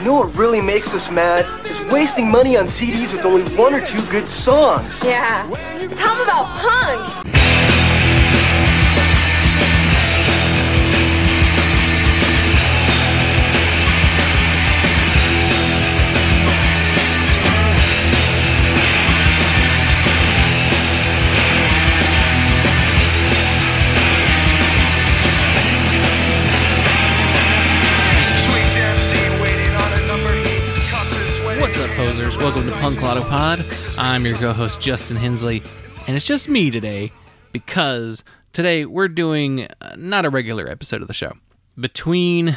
You know what really makes us mad? Is wasting money on CDs with only one or two good songs. Yeah. Tell them about punk. Welcome to Punk Lotto Pod. I'm your co-host Justin Hensley, and it's just me today because today we're doing uh, not a regular episode of the show. Between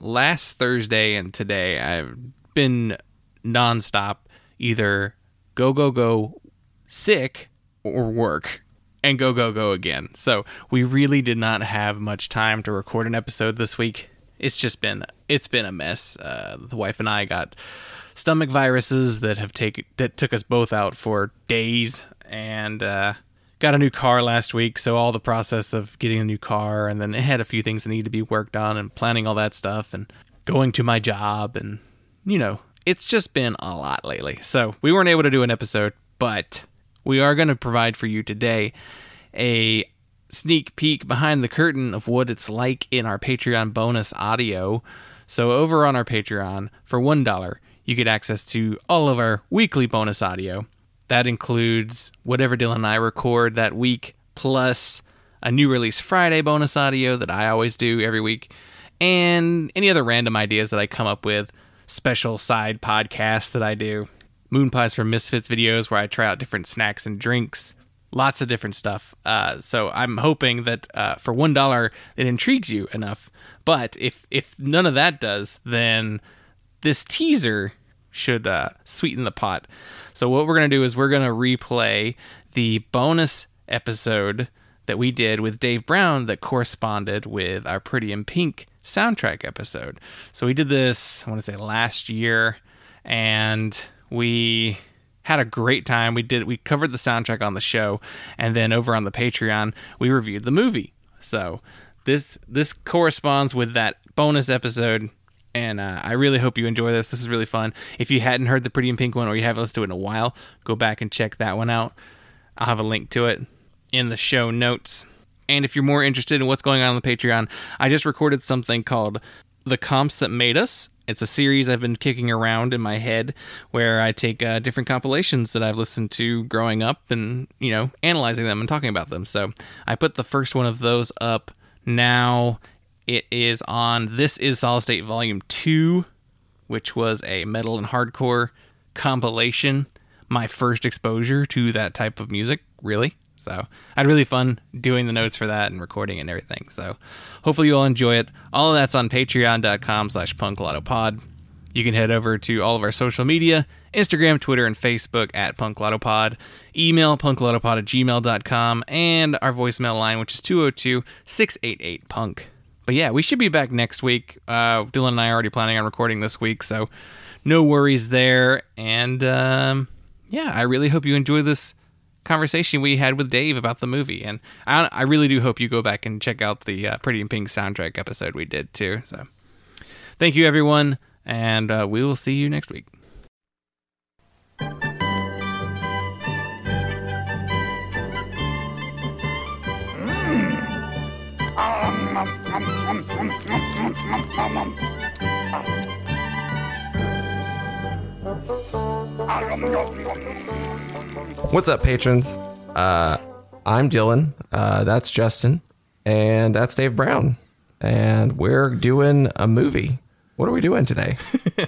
last Thursday and today, I've been nonstop, either go go go sick or work and go go go again. So we really did not have much time to record an episode this week. It's just been it's been a mess. Uh, the wife and I got stomach viruses that have taken that took us both out for days, and uh, got a new car last week. So all the process of getting a new car, and then it had a few things that need to be worked on, and planning all that stuff, and going to my job, and you know, it's just been a lot lately. So we weren't able to do an episode, but we are going to provide for you today a sneak peek behind the curtain of what it's like in our Patreon bonus audio. So over on our Patreon, for $1, you get access to all of our weekly bonus audio. That includes whatever Dylan and I record that week, plus a new release Friday bonus audio that I always do every week, and any other random ideas that I come up with, special side podcasts that I do, Moon Pies for Misfits videos where I try out different snacks and drinks, lots of different stuff. Uh, so I'm hoping that uh, for one dollar it intrigues you enough. But if if none of that does, then this teaser should uh, sweeten the pot. So what we're gonna do is we're gonna replay the bonus episode that we did with Dave Brown that corresponded with our Pretty in Pink soundtrack episode. So we did this, I want to say last year, and we had a great time. We did we covered the soundtrack on the show, and then over on the Patreon we reviewed the movie. So this this corresponds with that bonus episode. And uh, I really hope you enjoy this. This is really fun. If you hadn't heard the Pretty in Pink one or you haven't listened to it in a while, go back and check that one out. I'll have a link to it in the show notes. And if you're more interested in what's going on on the Patreon, I just recorded something called The Comps That Made Us. It's a series I've been kicking around in my head where I take uh, different compilations that I've listened to growing up and, you know, analyzing them and talking about them. So I put the first one of those up now. It is on This Is Solid State Volume 2, which was a metal and hardcore compilation. My first exposure to that type of music, really. So I had really fun doing the notes for that and recording and everything. So hopefully you'll enjoy it. All of that's on patreon.com slash punklotopod. You can head over to all of our social media, Instagram, Twitter, and Facebook at punklotopod. Email punklotopod at gmail.com and our voicemail line, which is 202-688-PUNK. But yeah, we should be back next week. Uh, Dylan and I are already planning on recording this week, so no worries there. And um, yeah, I really hope you enjoy this conversation we had with Dave about the movie, and I, I really do hope you go back and check out the uh, Pretty in Pink soundtrack episode we did too. So, thank you everyone, and uh, we will see you next week. What's up, patrons? Uh, I'm Dylan. Uh, that's Justin. And that's Dave Brown. And we're doing a movie. What are we doing today?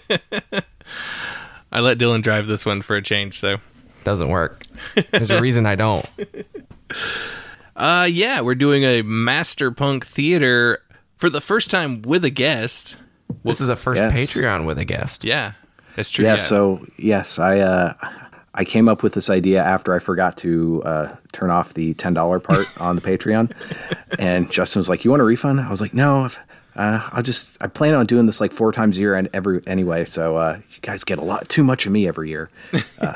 I let Dylan drive this one for a change, so Doesn't work. There's a reason I don't. uh yeah, we're doing a Master Punk Theater for the first time with a guest. This is a first Yes. Patreon with a guest. Yeah, that's true. Yeah, so yes, I uh, I came up with this idea after I forgot to uh, turn off the ten dollar part on the Patreon, and Justin was like, "You want a refund?" I was like, "No, if, uh, I'll just I plan on doing this like four times a year and every anyway, so uh, you guys get a lot too much of me every year." Uh,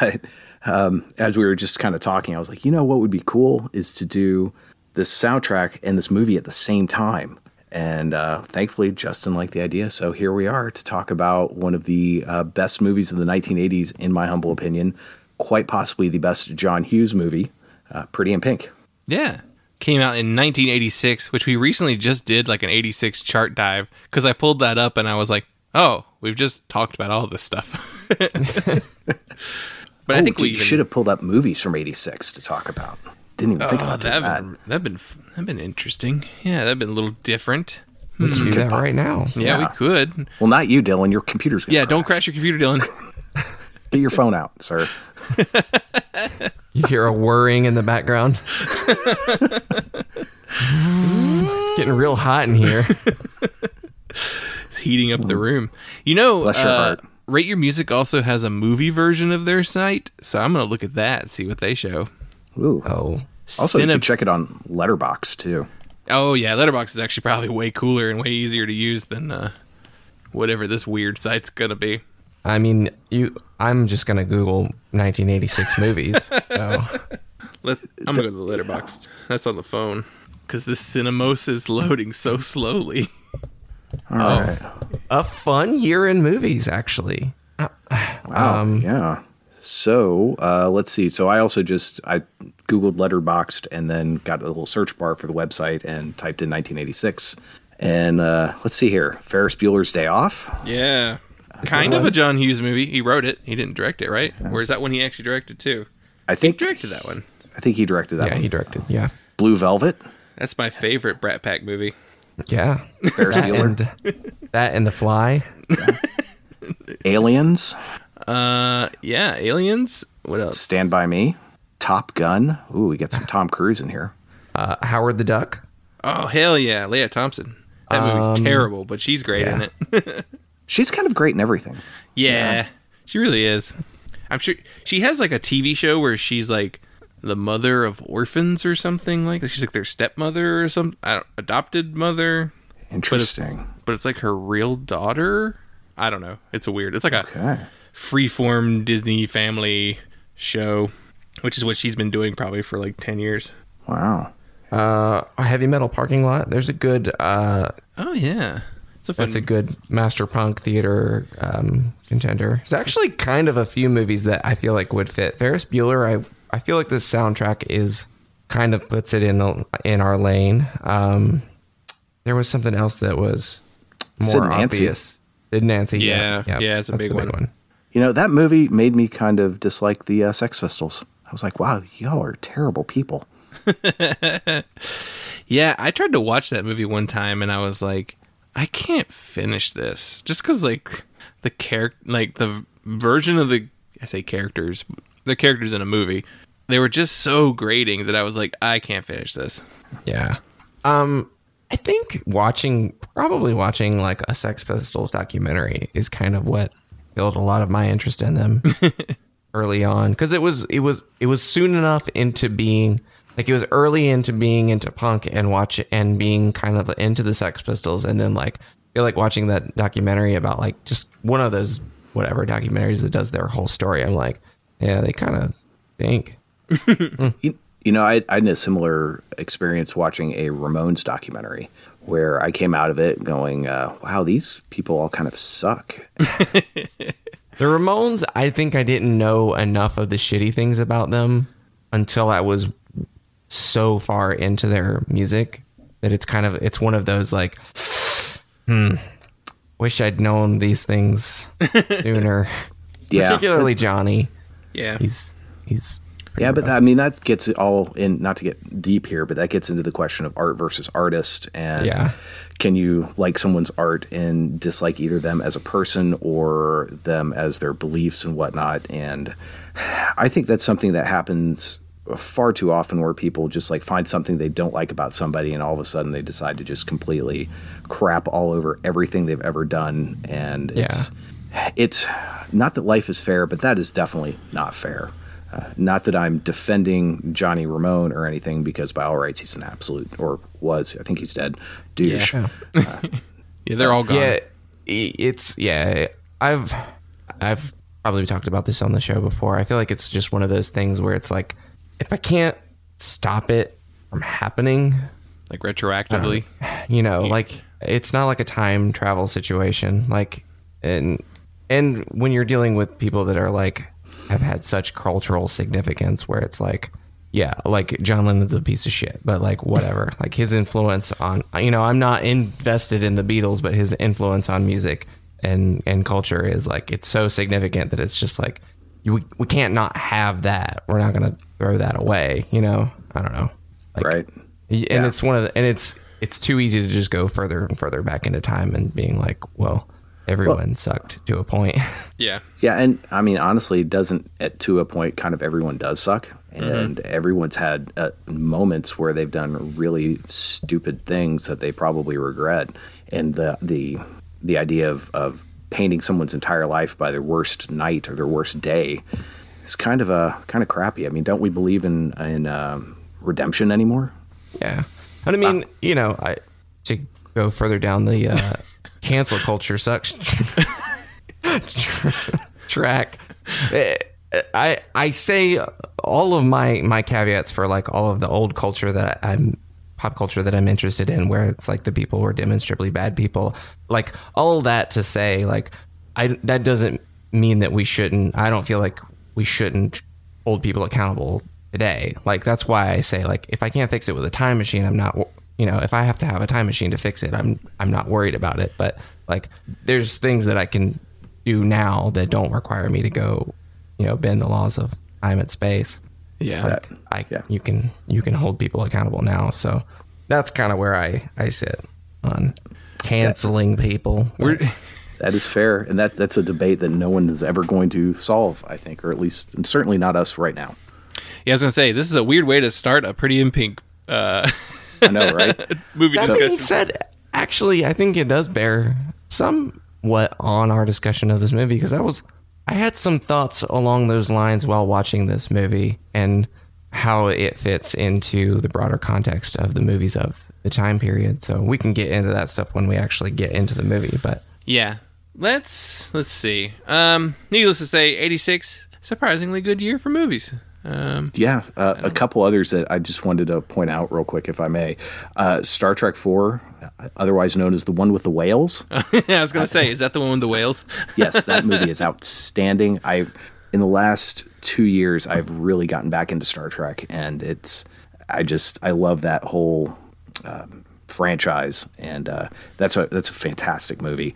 but um, as we were just kind of talking, I was like, you know what would be cool is to do this soundtrack and this movie at the same time. And uh, thankfully, Justin liked the idea. So here we are to talk about one of the uh, best movies of the 1980s, in my humble opinion. Quite possibly the best John Hughes movie, uh, Pretty in Pink. Yeah. Came out in 1986, which we recently just did like an 86 chart dive because I pulled that up and I was like, oh, we've just talked about all this stuff. but I Oh, think dude, we even- should have pulled up movies from '86 to talk about. Didn't even think Oh, about that'd that. been, that'd been that'd been interesting. Yeah, that'd been a little different. Let's do that right now. Yeah, we could. Well, not you, Dylan. Your computer's gonna Yeah, don't crash your computer, Dylan. Get your phone out, sir. You hear a whirring in the background. it's getting real hot in here. It's heating up the room. You know, Bless your uh, heart. Rate Your Music also has a movie version of their site, so I'm gonna look at that and see what they show. Ooh. Oh, Also, you can check it on Letterboxd too. Oh yeah, Letterboxd is actually probably way cooler and way easier to use than uh, whatever this weird site's gonna be. I mean, you. I'm just gonna Google 1986 movies. So. Let I'm gonna go to the Letterboxd. That's on the phone because this Cinemos is loading so slowly. All right. A fun year in movies, actually. Wow. Um, yeah. So uh, let's see. So I also just I googled Letterboxd and then got a little search bar for the website and typed in 1986. And uh, let's see here. Ferris Bueller's Day Off. Yeah, kind of a John Hughes movie. He wrote it. He didn't direct it, right? Or is that one he actually directed too? I He think directed that one. I think he directed that one. Yeah, one. he directed. Yeah, Blue Velvet. That's my favorite Brat Pack movie. yeah. Ferris That Bueller. and, that and The Fly. Aliens. Uh, yeah, Aliens. What else? Stand by Me. Top Gun. Ooh, we get some Tom Cruise in here. Uh, Howard the Duck. Oh hell yeah, Lea Thompson. That movie's terrible, but she's great in it. She's kind of great in everything. yeah, she really is. I'm sure she has like a TV show where she's like the mother of orphans or something like. She's like their stepmother or some I don't, adopted mother, Interesting. but it's like her real daughter. I don't know. It's a weird. It's like a Okay. Freeform Disney family show, which is what she's been doing probably for like ten years. Wow. Uh, Heavy Metal Parking Lot. There's a good. Uh, Oh yeah, it's a fun. that's a good Master Punk theater um, contender. It's actually kind of a few movies that I feel like would fit. Ferris Bueller. I I feel like this soundtrack is kind of puts it in the, in our lane. Um, there was something else that was more Sid and Nancy. obvious. Sid Nancy. Yeah, yeah, yeah, it's a that's big the one. You know, that movie made me kind of dislike the uh, Sex Pistols. I was like, wow, y'all are terrible people. Yeah, I tried to watch that movie one time and I was like, I can't finish this just because like the character, like the version of the I say characters, the characters in a movie, they were just so grating that I was like, I can't finish this. Yeah. Um, I think watching, probably watching like a Sex Pistols documentary is kind of what built a lot of my interest in them early on because it was it was it was soon enough into being like it was early into being into punk and watch and being kind of into the Sex Pistols and then like I feel like watching that documentary about like just one of those whatever documentaries that does their whole story. I'm like, yeah, they kind of think. Mm. You, you know, I, I had a similar experience watching a Ramones documentary where I came out of it going, uh, wow, these people all kind of suck. The Ramones, I think I didn't know enough of the shitty things about them until I was so far into their music that it's kind of it's one of those like hmm wish I'd known these things sooner. Yeah. Particularly Johnny. Yeah, He's he's pretty Yeah, but rough. I mean, that gets it all in, not to get deep here, but that gets into the question of art versus artist. And Yeah. can you like someone's art and dislike either them as a person or them as their beliefs and whatnot? And I think that's something that happens far too often where people just like find something they don't like about somebody and all of a sudden they decide to just completely crap all over everything they've ever done. And it's, it's not that life is fair, but that is definitely not fair. Uh, not that I'm defending Johnny Ramone or anything, because by all rights he's an absolute, or was, I think he's dead, douche. Yeah. yeah, they're all gone. Yeah, it's yeah. I've I've probably talked about this on the show before. I feel like it's just one of those things where it's like if I can't stop it from happening, like retroactively. you know, like it's not like a time travel situation. Like and and when you're dealing with people that are like have had such cultural significance where it's like yeah, like John Lennon's a piece of shit, but like whatever. like his influence on you know, I'm not invested in the Beatles, but his influence on music and and culture is like it's so significant that it's just like you, we, we can't not have that. We're not going to throw that away, you know. I don't know. Like, right. and Yeah. it's one of the, and it's it's too easy to just go further and further back into time and being like, well, everyone sucked to a point. Yeah. Yeah, and I mean, honestly, it doesn't at to a point. Kind of everyone does suck, and everyone's had uh, moments where they've done really stupid things that they probably regret. And the the the idea of of painting someone's entire life by their worst night or their worst day is kind of a kind of crappy. I mean, don't we believe in in um, redemption anymore? yeah. And I mean, you know, I to go further down the uh, cancel culture sucks track. I I say all of my my caveats for like all of the old culture that I'm pop culture that I'm interested in, where it's like the people were demonstrably bad people, like all that to say like I that doesn't mean that we shouldn't. I don't feel like we shouldn't hold people accountable today. Like that's why I say like if I can't fix it with a time machine, I'm not. You know, if I have to have a time machine to fix it, I'm I'm not worried about it. But like, there's things that I can do now that don't require me to go, you know, bend the laws of time and space. Yeah. Like I, yeah. you can you can hold people accountable now. So that's kind of where I I sit on canceling people. We're That is fair, and that that's a debate that no one is ever going to solve. I think, or at least and certainly not us right now. yeah, I was gonna say this is a weird way to start a Pretty in Pink uh, I know, right? movie That discussion. being said, actually, I think it does bear somewhat on our discussion of this movie because I was I had some thoughts along those lines while watching this movie and how it fits into the broader context of the movies of the time period. So we can get into that stuff when we actually get into the movie. But Yeah. Let's let's see. Um, needless to say, eighty six, surprisingly good year for movies. Um, Yeah, uh, a couple others that I just wanted to point out real quick, if I may. Uh, Star Trek Four, otherwise known as the one with the whales. I was gonna say, is that the one with the whales? yes, that movie is outstanding. I, in the last two years, I've really gotten back into Star Trek, and it's, I just, I love that whole um, franchise, and uh, that's a that's a fantastic movie.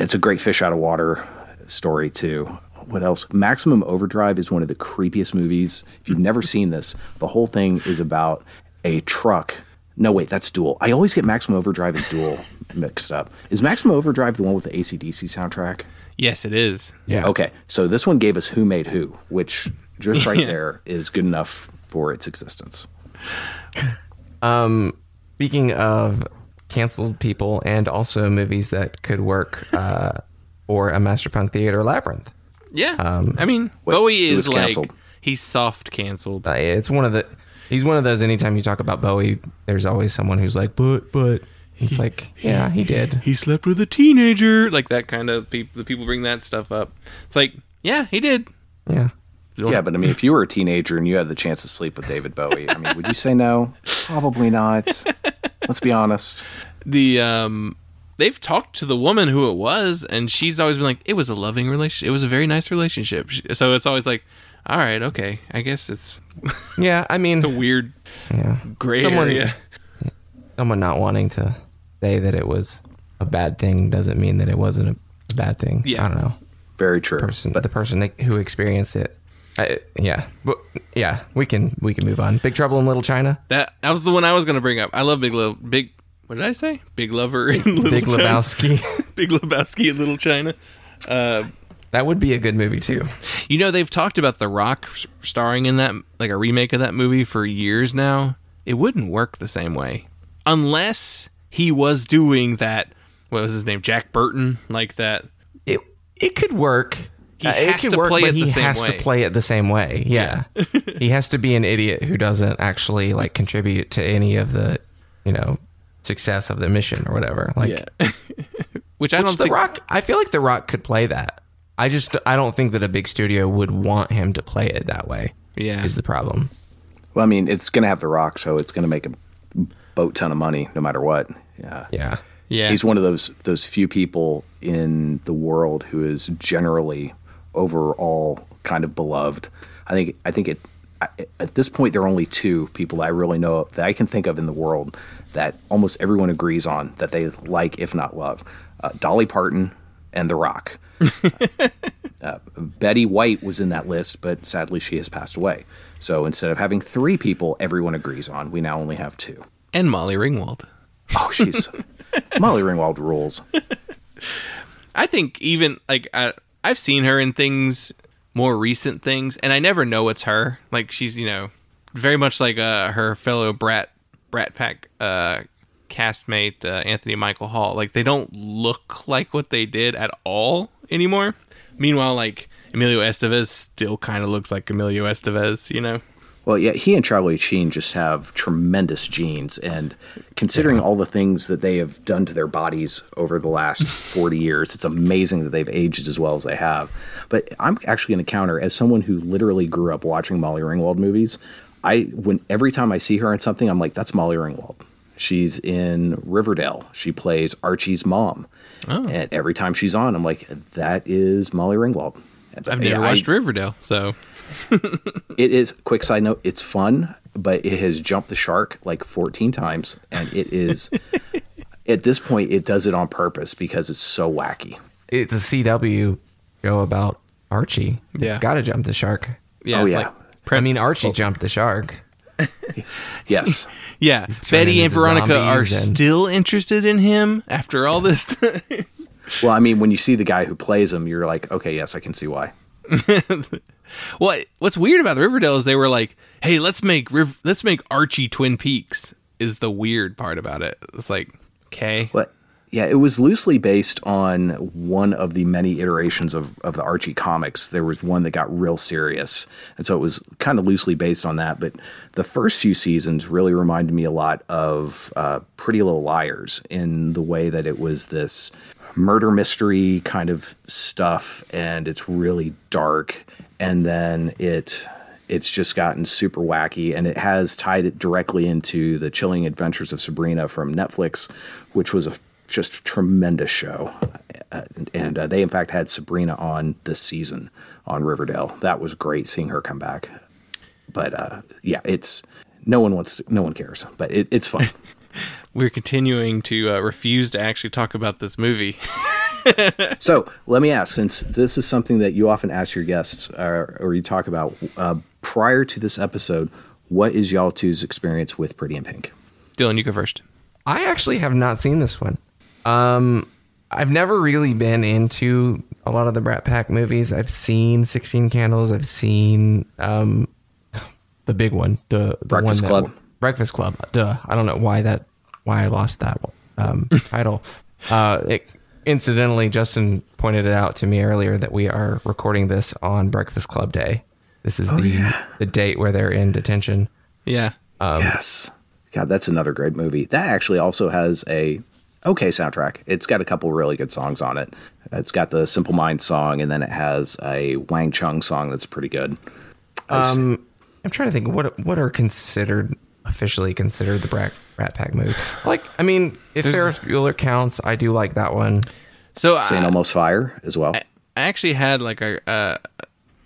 It's a great fish out of water story too. What else? Maximum Overdrive is one of the creepiest movies. If you've never seen this, the whole thing is about a truck. No, wait, that's Duel. I always get Maximum Overdrive and Duel mixed up. Is Maximum Overdrive the one with the ACDC soundtrack? Yes, it is. yeah, Okay, so this one gave us Who Made Who, which just right Yeah. there is good enough for its existence. Um, Speaking of canceled people and also movies that could work uh, for a Masterpunk Theater Labyrinth. Yeah. I mean, Bowie is was like he's soft canceled. Uh, it's one of the he's one of those anytime you talk about Bowie there's always someone who's like but but it's like yeah he did He slept with a teenager, like that kind of people. The people bring that stuff up. It's like, yeah, he did. yeah Yeah, but I mean, if you were a teenager and you had the chance to sleep with David Bowie, I mean, would you say no? Probably not. Let's be honest. the um they've talked to the woman who it was and she's always been like it was a loving relationship. It was a very nice relationship. So it's always like all right okay i guess it's yeah I mean it's a weird yeah. gray Someone- area. someone not wanting to say that it was a bad thing doesn't mean that it wasn't a bad thing. Yeah. I don't know. Very true. person but the person who experienced it. I, yeah. But yeah we can we can move on. Big Trouble in Little China? That that was the one i was gonna bring up. I love big Little big what did i say big lover in little Big China. Lebowski big lebowski in little china uh that would be a good movie too You know, they've talked about The Rock starring in that, like a remake of that movie for years now. It wouldn't work the same way. Unless he was doing that, what was his name? Jack Burton? Like that. it it could work. He Uh, has to play but it the he same has way. to play it the same way. Yeah, he has to be an idiot who doesn't actually like contribute to any of the, you know, success of the mission or whatever. Like Which I don't the think. Rock, I feel like the Rock could play that. I just I don't think that a big studio would want him to play it that way. Yeah. is the problem. Well, I mean, it's going to have The Rock, so it's going to make a boat ton of money no matter what. Yeah. Yeah. Yeah. He's one of those those few people in the world who is generally overall kind of beloved. I think I think it at this point there are only two people that I really know that I can think of in the world that almost everyone agrees on that they like if not love. Uh, Dolly Parton and The Rock. uh, Betty White was in that list, but sadly she has passed away. So instead of having three people everyone agrees on, we now only have two. and Molly Ringwald. Oh, she's Molly Ringwald rules. I think even like I, I've seen her in things more recent things, and I never know it's her. Like she's you know very much like uh, her fellow Brat Brat Pack uh, castmate uh, Anthony Michael Hall. Like they don't look like what they did at all anymore. Meanwhile, like Emilio Estevez still kind of looks like Emilio Estevez. You know. Well, yeah, he and Charlie Sheen just have tremendous genes, and considering all the things that they have done to their bodies over the last forty years, it's amazing that they've aged as well as they have. But I'm actually going to counter as someone who literally grew up watching Molly Ringwald movies. I when every time I see her in something, I'm like, that's Molly Ringwald. She's in Riverdale. She plays Archie's mom, oh. and every time she's on, I'm like, that is Molly Ringwald. I've never I- watched Riverdale, so it is quick side note it's fun but it has jumped the shark like 14 times and it is at this point it does it on purpose because it's so wacky It's a CW show about Archie. Yeah. It's got to jump the shark. yeah. Oh, yeah. like, I mean, Archie jumped the shark. yes yeah. turning Betty and Veronica are and- still interested in him after all this. well i mean when you see the guy who plays him you're like okay yes i can see why Well, what's weird about the Riverdale is they were like, "Hey, let's make Riv- let's make Archie Twin Peaks." Is the weird part about it? It's like, okay, but yeah it was loosely based on one of the many iterations of, of the archie comics. There was one that got real serious and so it was kind of loosely based on that but the first few seasons really reminded me a lot of uh, pretty little liars in the way that it was this murder mystery kind of stuff and it's really dark and then it it's just gotten super wacky and it has tied it directly into the chilling adventures of sabrina from netflix which was a just tremendous show uh, and uh, they in fact had sabrina on this season on riverdale that was great seeing her come back but uh, yeah it's no one wants to, no one cares but it, it's fun we're continuing to uh, refuse to actually talk about this movie. So let me ask, since this is something that you often ask your guests uh, or you talk about uh, prior to this episode, what is y'all two's experience with Pretty in Pink? Dylan, you go first. I actually have not seen this one. Um, I've never really been into a lot of the Brat Pack movies. I've seen Sixteen Candles. I've seen um, the big one, the, the Breakfast one Club. That, Breakfast Club. Duh. I don't know why that why I lost that um, title. Uh, it, incidentally, Justin pointed it out to me earlier that we are recording this on Breakfast Club Day. This is the the date where they're in detention. Yeah, yes. God, that's another great movie. That actually also has a okay soundtrack. It's got a couple really good songs on it. It's got the Simple Mind song, and then it has a Wang Chung song that's pretty good. Um, I'm trying to think what what are considered officially considered the Brat, Rat Pack movies. Like, I mean, if Ferris Bueller counts, I do like that one. so St. I, Elmo's Fire as well. I actually had like a uh,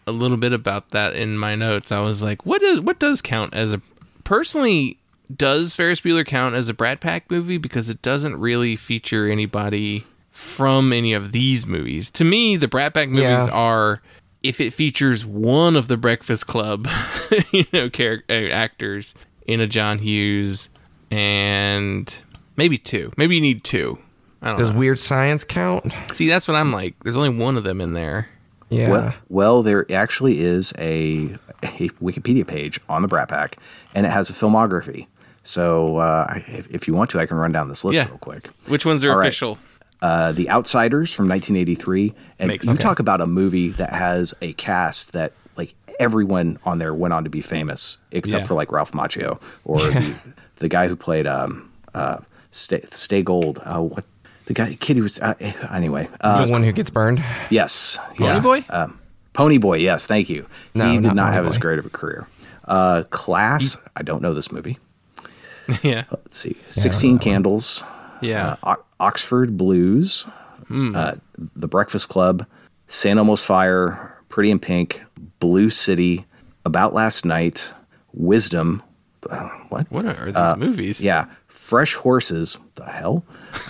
a little bit about that in my notes. I was like, what does what does count as a personally? Does Ferris Bueller count as a Brat Pack movie because it doesn't really feature anybody from any of these movies? To me, the Brat Pack movies Yeah. are if it features one of the Breakfast Club, you know, character uh, actors in a John Hughes and maybe two. Maybe you need two. I don't Does know. Weird Science count? See, that's what I'm like. There's only one of them in there. Yeah. Well, well, there actually is a, a Wikipedia page on the Brat Pack, and it has a filmography. So uh, if, if you want to, I can run down this list Yeah. real quick. Which ones are All right. official? Uh, the Outsiders from 1983, and Makes you sense. talk about a movie that has a cast that like everyone on there went on to be famous, except Yeah. for like Ralph Macchio or the, the guy who played um, uh, Stay, Stay Gold. Uh, what the guy kid who was uh, anyway. Uh, the one who gets burned. Yes. Pony yeah. Boy? Um, Pony Boy, yes, thank you. No, he did not not Pony have as Boy. great of a career. Uh, Class, I don't know this movie. yeah. Let's see, Sixteen Candles, Yeah. uh, O- Oxford Blues, uh, The Breakfast Club, St. Elmo's Fire, Pretty in Pink, Blue City, About Last Night, Wisdom. uh, what? what are these movies? Yeah, Fresh Horses. The hell?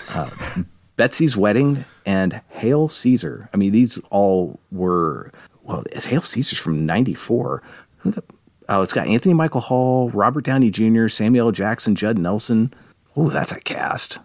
Uh, Betsy's Wedding and Hail Caesar. I mean, these all were. Well, it's Hail Caesar's from '94. Who the? Oh, it's got Anthony Michael Hall, Robert Downey Jr., Samuel L. Jackson, Judd Nelson. Oh, that's a cast.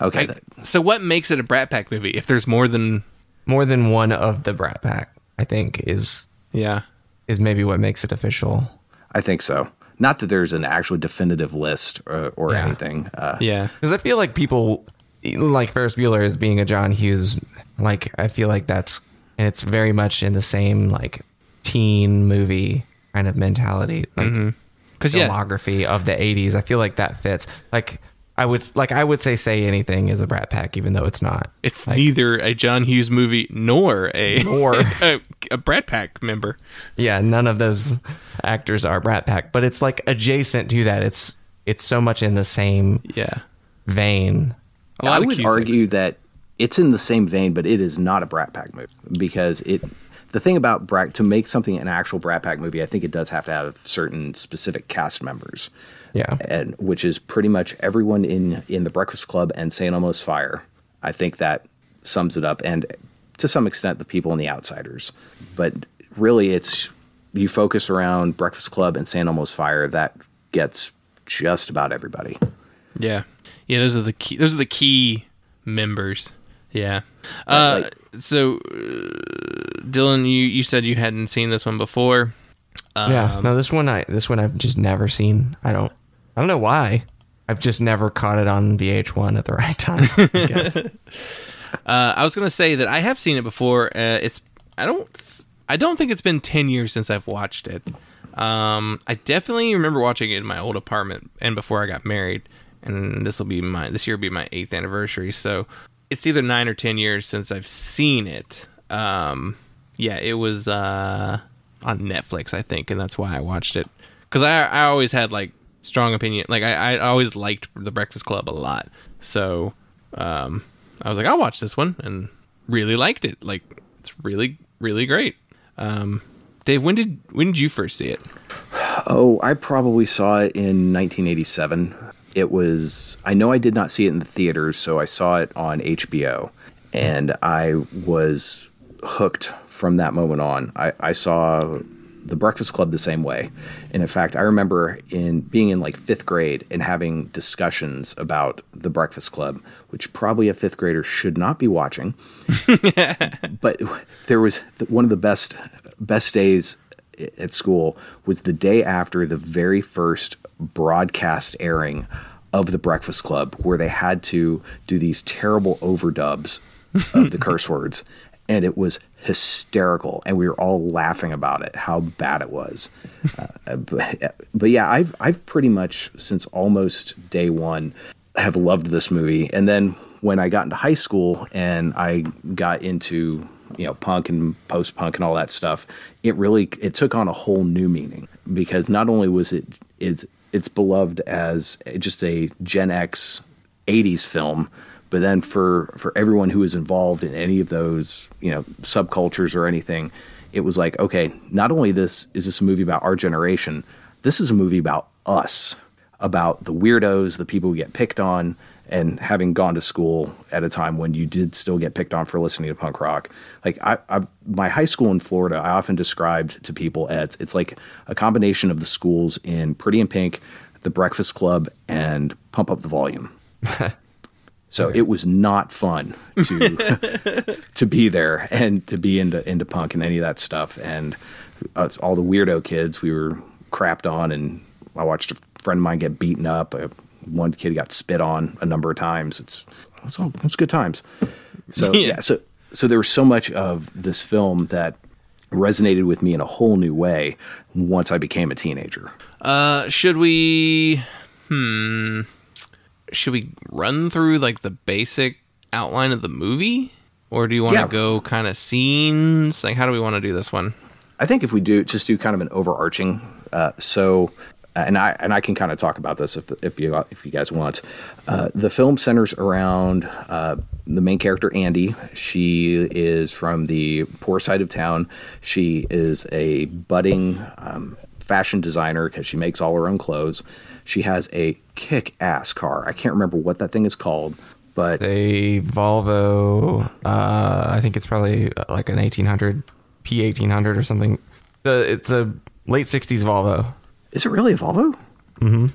Okay, that- So what makes it a Brat Pack movie if there's more than More than one of the Brat Pack, I think, is yeah. is maybe what makes it official. I think so. Not that there's an actual definitive list or, or Yeah. anything. Uh, Yeah. Because I feel like people like Ferris Bueller as being a John Hughes. Like I feel like that's and it's very much in the same like teen movie kind of mentality, like mm-hmm. Cuz yeah. filmography of the '80s. I feel like that fits. Like I would like I would say say anything is a Brat Pack, even though it's not. It's Like, neither a John Hughes movie nor a Nor- a, a Brat Pack member. yeah, none of those actors are Brat Pack, but it's like adjacent to that. It's it's so much in the same Yeah. vein. A lot I of would Cusack's. argue that it's in the same vein, but it is not a Brat Pack movie because it. The thing about to make something an actual Brat Pack movie, I think it does have to have certain specific cast members, Yeah, and which is pretty much everyone in in the Breakfast Club and St. Elmo's Fire. I think that sums it up, and to some extent, the people in the Outsiders. But really, it's you focus around Breakfast Club and St. Elmo's Fire. That gets just about everybody. Yeah. Yeah, those are the key those are the key members. Yeah. Uh like- so uh, Dylan, you you said you hadn't seen this one before. yeah. Um, No, this one I this one I've just never seen. I don't I don't know why. I've just never caught it on VH1 at the right time. I guess. Uh, I was gonna say that I have seen it before. Uh, it's I don't I don't think it's been ten years since I've watched it. Um, I definitely remember watching it in my old apartment and before I got married. And this will be my this year will be my eighth anniversary. So it's either nine or ten years since I've seen it. Um, yeah, it was uh, on Netflix, I think, and that's why I watched it. Because I I always had like strong opinion. Like I I always liked The Breakfast Club a lot. So um, I was like, I'll watch this one, and really liked it. Like it's really really great. Um, Dave, when did when did you first see it? Oh, I probably saw it in 1987. It was, I know I did not see it in the theaters, so I saw it on HBO. And I was hooked from that moment on. I, I saw The Breakfast Club the same way. And in fact, I remember in being in like fifth grade and having discussions about The Breakfast Club, which probably a fifth grader should not be watching but there was one of the best best days at school was the day after the very first broadcast airing of the Breakfast Club, where they had to do these terrible overdubs of the curse words, and it was hysterical, and we were all laughing about it, how bad it was. Uh, but, but yeah, I've I've pretty much since almost day one have loved this movie, and then when I got into high school and I got into you know punk and post punk and all that stuff, it really it took on a whole new meaning. Because not only was it it's it's beloved as just a Gen X '80s film, but then for for everyone who was involved in any of those you know subcultures or anything, it was like okay, not only this is this a movie about our generation, this is a movie about us, about the weirdos, the people who get picked on, and having gone to school at a time when you did still get picked on for listening to punk rock. Like I, I my high school in Florida, I often described to people as it's like a combination of the schools in Pretty in Pink, The Breakfast Club, and Pump Up the Volume. So it was not fun to to be there and to be into into punk and any of that stuff. And us, all the weirdo kids, we were crapped on, and I watched a friend of mine get beaten up. Uh, one kid got spit on a number of times. It's it's all it's good times. So Yeah. yeah, so so there was so much of this film that resonated with me in a whole new way once I became a teenager. Uh, should we? Hmm. Should we run through like the basic outline of the movie, or do you want to Yeah. go kind of scenes? Like, how do we want to do this one? I think if we do just do kind of an overarching, uh, so and I and I can kind of talk about this if if you if you guys want. Uh, the film centers around uh, the main character Andy. She is from the poor side of town. She is a budding um, fashion designer because she makes all her own clothes. She has a kick-ass car. I can't remember what that thing is called, but A Volvo, uh, I think it's probably uh, like an 1800 P1800 or something. The it's a late 60s Volvo. Is it really a Volvo? Do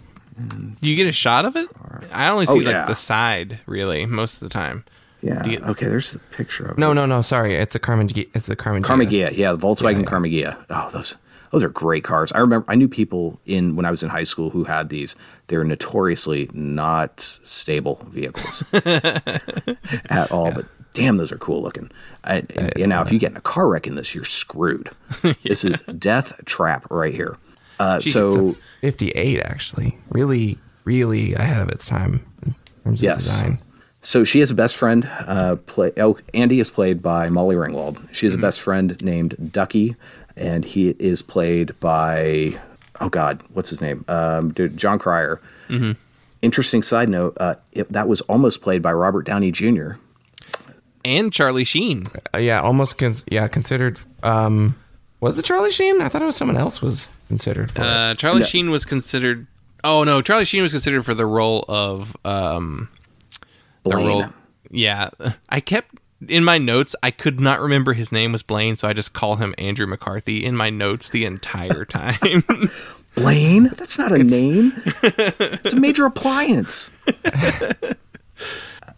you get a shot of it? I only see Oh, like the side, really, most of the time. Yeah. Do you- okay, there's the picture of it. No, no, no. Sorry, it's a Karmann. It's a Karmann. Karmann Ghia. Ghia, yeah, the Volkswagen yeah. Karmann Ghia. Oh, those those are great cars. I remember I knew people in when I was in high school who had these. They were notoriously not stable vehicles at all. But damn, those are cool looking. I, and, and it's, now, if uh, you get in a car wreck in this, you're screwed. This is death trap right here. Uh, so 58 actually. Really, really ahead of its time in terms of design. So she has a best friend. Uh, play, oh, Andy is played by Molly Ringwald. She has a best friend named Ducky, and he is played by oh god, what's his name? Um, dude, Jon Cryer. Interesting side note: uh, it, that was almost played by Robert Downey Jr. And Charlie Sheen. Uh, yeah, almost. Cons- yeah, considered. Um, was it Charlie Sheen? I thought it was someone else was considered for. Uh, Charlie No. Sheen was considered. Oh no, Charlie Sheen was considered for the role of um, the Blaine. role. Yeah, I kept in my notes. I could not remember his name was Blaine, so I just call him Andrew McCarthy in my notes the entire time. Blaine? That's not a name. it's a major appliance.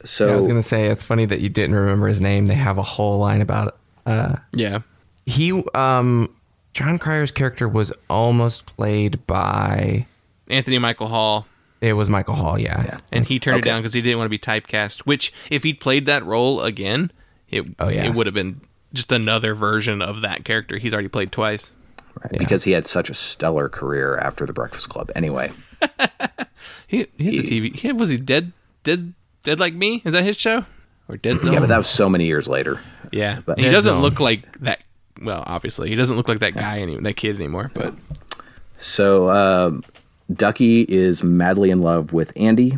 so Yeah, I was gonna say it's funny that you didn't remember his name. They have a whole line about it. Uh, yeah, he, um, Jon Cryer's character was almost played by. Anthony Michael Hall. It was Michael Hall. Yeah. Yeah. and he turned Okay. it down because he didn't want to be typecast. Which, if he'd played that role again, it Oh, yeah. it would have been just another version of that character. He's already played twice. right, because he had such a stellar career after the Breakfast Club. Anyway, He he has a TV. He, was he dead? Dead? Dead like me? Is that his show? Or Dead Zone? yeah, but that was so many years later. yeah. but- he doesn't Zone. look like that. Well, obviously, he doesn't look like that guy anymore, that kid anymore. But So um, Ducky is madly in love with Andy.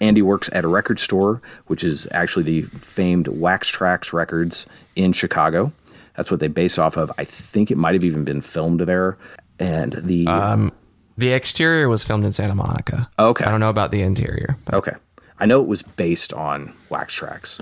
Andy works at a record store, which is actually the famed Wax Trax Records in Chicago. That's what they base off of. I think it might have even been filmed there. And the The exterior was filmed in Santa Monica. Okay. I don't know about the interior. But okay, I know it was based on Wax Trax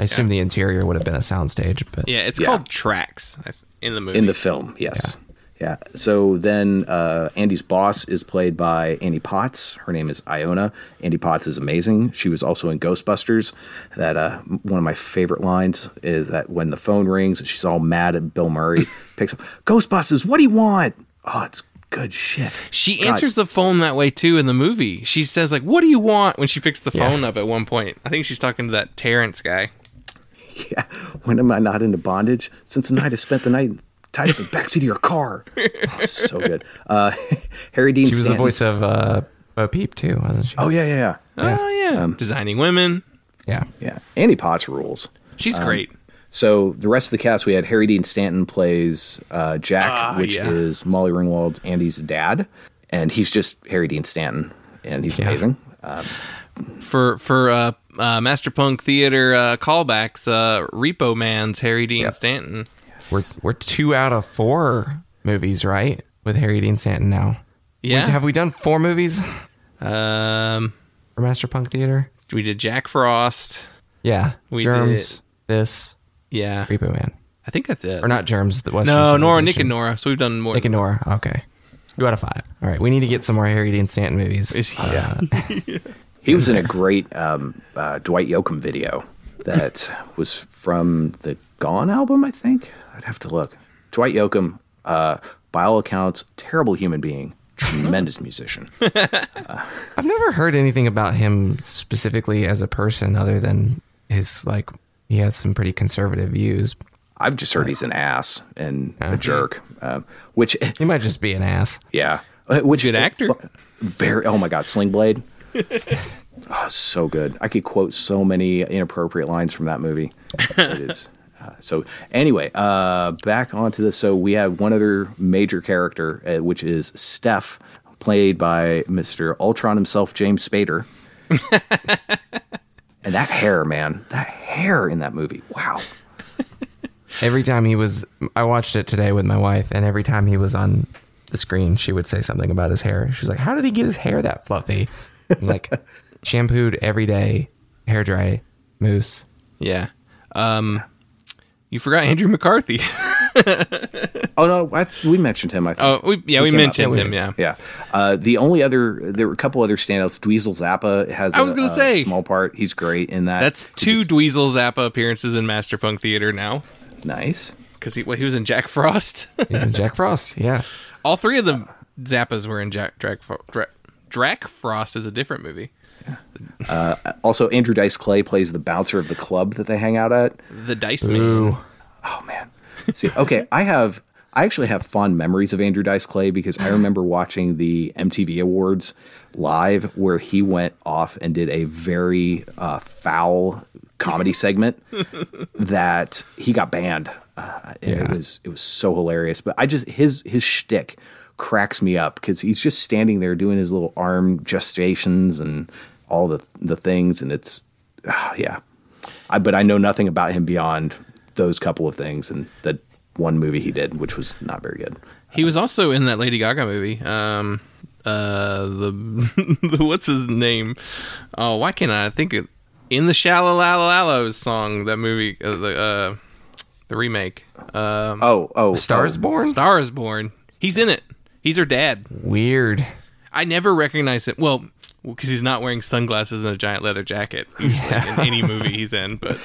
I assume the interior would have been a soundstage. But yeah, it's Yeah. called Trax I th- in the movie. in the film. Yes. Yeah. So then uh, Andy's boss is played by Annie Potts. Her name is Iona. Andy Potts is amazing. She was also in Ghostbusters. That uh, one of my favorite lines is that when the phone rings, she's all mad at Bill Murray. picks up Ghostbusters. What do you want? Oh, it's good shit. she God, answers the phone that way too in the movie. She says like, "What do you want?" when she picks the Yeah. phone up at one point. I think she's talking to that Terrence guy. Yeah. When am I not into bondage? Since the night I spent the night tied up in the backseat of your car. Oh, so good. Uh, Harry Dean she was the voice of uh, Bo Peep too, wasn't she? Oh yeah, yeah, yeah. Oh yeah, designing women. yeah. Yeah. Annie Potts rules. She's Um, great. So the rest of the cast, we had Harry Dean Stanton plays uh, Jack, Ah, which yeah. is Molly Ringwald, Andy's dad, and he's just Harry Dean Stanton, and he's Yeah. amazing. Uh, for for uh, uh, Master Punk Theater uh, callbacks, uh, Repo Man's Harry Dean Yep. Stanton. We're we're two out of four movies, right? With Harry Dean Stanton now. Yeah. Have we done four movies Um, for Master Punk Theater? we did Jack Frost. Yeah. We Germs. This. Yeah, Repo Man. I think that's it. Or not Germs. The Western No, Nora, Nick, and Nora. So we've done more. Nick and Nora. Okay. Two out of five. All right. We need to get some more Harry Dean Stanton movies. Yeah. he was in a great um, uh, Dwight Yoakam video that was from the Gone album, I think. I'd have to look. Dwight Yoakam, uh, by all accounts, terrible human being, tremendous musician. I've never heard anything about him specifically as a person other than his like he has some pretty conservative views. I've just heard he's an ass and a jerk, uh, which He might just be an ass. Yeah. Uh, Which Good actor. Very. Oh my God, Sling Blade. oh, so good. I could quote so many inappropriate lines from that movie. it is. Uh, so anyway, uh, back onto this. So we have one other major character, uh, which is Steff, played by Mr. Ultron himself, James Spader. and that hair, man, that hair in that movie. Wow. Every time he was, I watched it today with my wife, and every time he was on the screen, she would say something about his hair. She's like, "How did he get his hair that fluffy?" I'm like, shampooed every day, hair dry, mousse. Yeah. Um, you forgot Andrew McCarthy. Oh no, I th- we mentioned him. I think. oh, we, yeah, we came up. mentioned Yeah, him. Yeah. Yeah. Uh, the only other, there were a couple other standouts. Dweezil Zappa has I was gonna say. small part. He's great in that. That's two just- Dweezil Zappa appearances in Masterpunk Theater now nice. because he, well, he was in Jack Frost. He's in Jack Frost. Yeah. All three of the Zappas were in Jack Drac, Fro- Dra- Drac Frost is a different movie. Also, Andrew Dice Clay plays the bouncer of the club that they hang out at. The Dice Man. Ooh. Oh man. See, okay, I have I actually have fond memories of Andrew Dice Clay because I remember watching the MTV Awards live where he went off and did a very uh, foul comedy segment that he got banned. Uh, and it was it was so hilarious. But I just his his shtick cracks me up because he's just standing there doing his little arm gestations and all the the things, and it's ah, yeah. I, but I know nothing about him beyond those couple of things and that one movie he did, which was not very good. He was also in that Lady Gaga movie. Um, uh, the, the what's his name? Oh, why can't I think it? In the Shallow Lallows song, that movie, uh, the uh, the remake. Um, Oh, oh, Stars oh, Born. Star is Born. He's in it. He's her dad. Weird. I never recognized him. Well, because he's not wearing sunglasses and a giant leather jacket usually in any movie he's in. But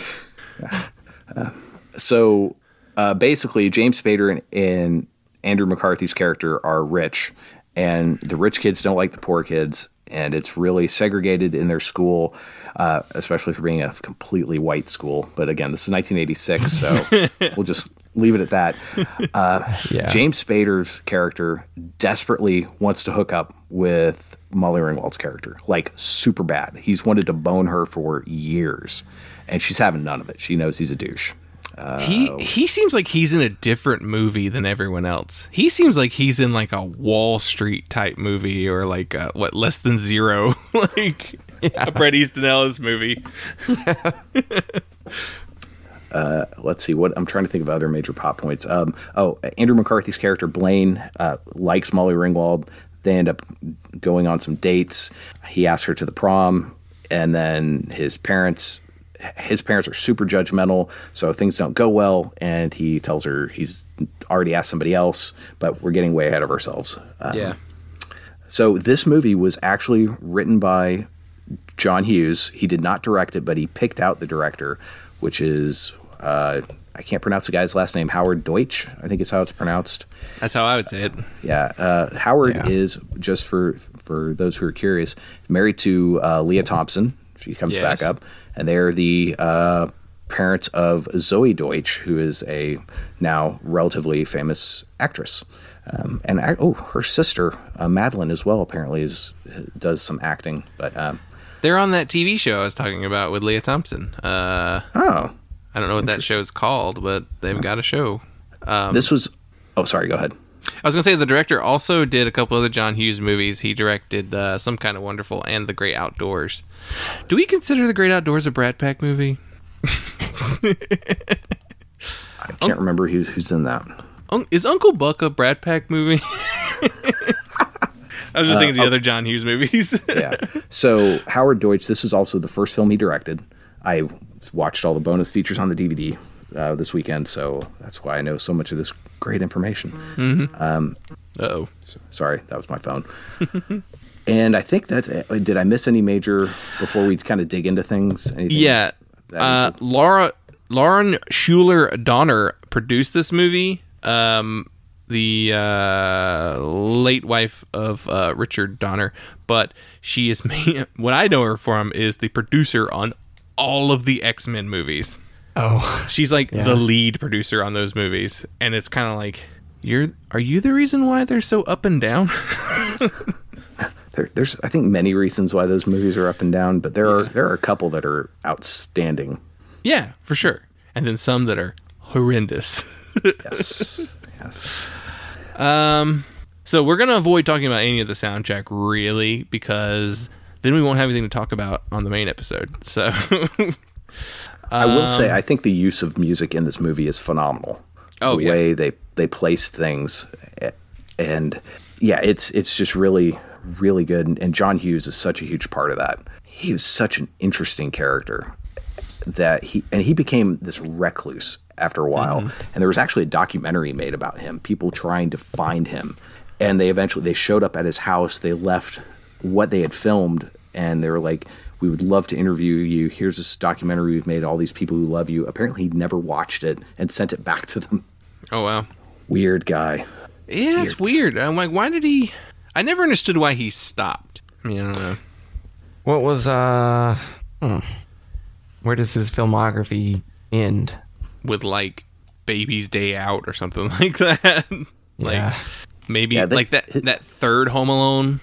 So uh, basically, James Spader and, and Andrew McCarthy's character are rich, and the rich kids don't like the poor kids, and it's really segregated in their school, uh, especially for being a completely white school. But again, this is 1986, so we'll just leave it at that. Uh, yeah. James Spader's character desperately wants to hook up with Molly Ringwald's character, like super bad. He's wanted to bone her for years, and she's having none of it. She knows he's a douche. Uh, he he seems like he's in a different movie than everyone else. He seems like he's in like a Wall Street type movie or like a, what less than zero, like a Bret Easton Ellis movie. let's see what I'm trying to think of other major pop points. Um, oh, Andrew McCarthy's character Blaine uh, likes Molly Ringwald. They end up going on some dates. He asks her to the prom, and then his parents, his parents are super judgmental, so things don't go well. And he tells her he's already asked somebody else, but we're getting way ahead of ourselves. Uh, Yeah. so this movie was actually written by John Hughes. He did not direct it, but he picked out the director, which is uh, I can't pronounce the guy's last name. Howard Deutch, I think is how it's pronounced. That's how I would say it. Yeah, uh, Howard Yeah. is just for for those who are curious, married to uh, Lea Thompson. She comes Yes. back up, and they're the uh, parents of Zoey Deutch, who is a now relatively famous actress. Um, and ac- oh, her sister uh, Madeline as well apparently is does some acting. But um, They're on that TV show I was talking about with Lea Thompson. Uh, oh, I don't know what that show's called, but they've got a show. Um, this was. Oh, sorry. Go ahead. I was gonna say the director also did a couple other John Hughes movies. He directed uh, Some Kind of Wonderful and The Great Outdoors. Do we consider The Great Outdoors a Brat Pack movie? I can't remember who's who's in that. Is Uncle Buck a Brat Pack movie? I was just thinking of the other John Hughes movies. yeah. So Howard Deutch, this is also the first film he directed. I watched all the bonus features on the DVD uh, this weekend, so that's why I know so much of this great information. oh. So- sorry, that was my phone. and I think that did I miss any major before we kind of dig into things? Anything Yeah. Uh, Laura Lauren Shuler Donner produced this movie. Um, the uh, late wife of uh, Richard Donner, but she is main, what I know her from is the producer on all of the X Men movies. Oh. She's like the lead producer on those movies, and it's kind of like you're. Are you the reason why they're so up and down? There, there's I think many reasons why those movies are up and down, but there are there are a couple that are outstanding. yeah, for sure. And then some that are horrendous. Yes, yes. Um, So we're gonna avoid talking about any of the soundtrack really because then we won't have anything to talk about on the main episode. So I will say, um, I think the use of music in this movie is phenomenal. Oh, the yeah. way they they place things, and yeah, it's it's just really really good. And, and John Hughes is such a huge part of that. He was such an interesting character that he and he became this recluse after a while. Mm-hmm. And there was actually a documentary made about him. People trying to find him, and they eventually they showed up at his house. They left what they had filmed, and they were like. We would love to interview you. Here's this documentary we've made. All these people who love you. Apparently, he never watched it and sent it back to them. Oh wow. Weird guy. Yeah, it's weird. I'm like, why did he I never understood why he stopped. I mean, I don't know. What was uh? hmm. Where does his filmography end? With like Baby's Day Out or something like that. like Yeah. maybe Yeah, they- like that that third Home Alone.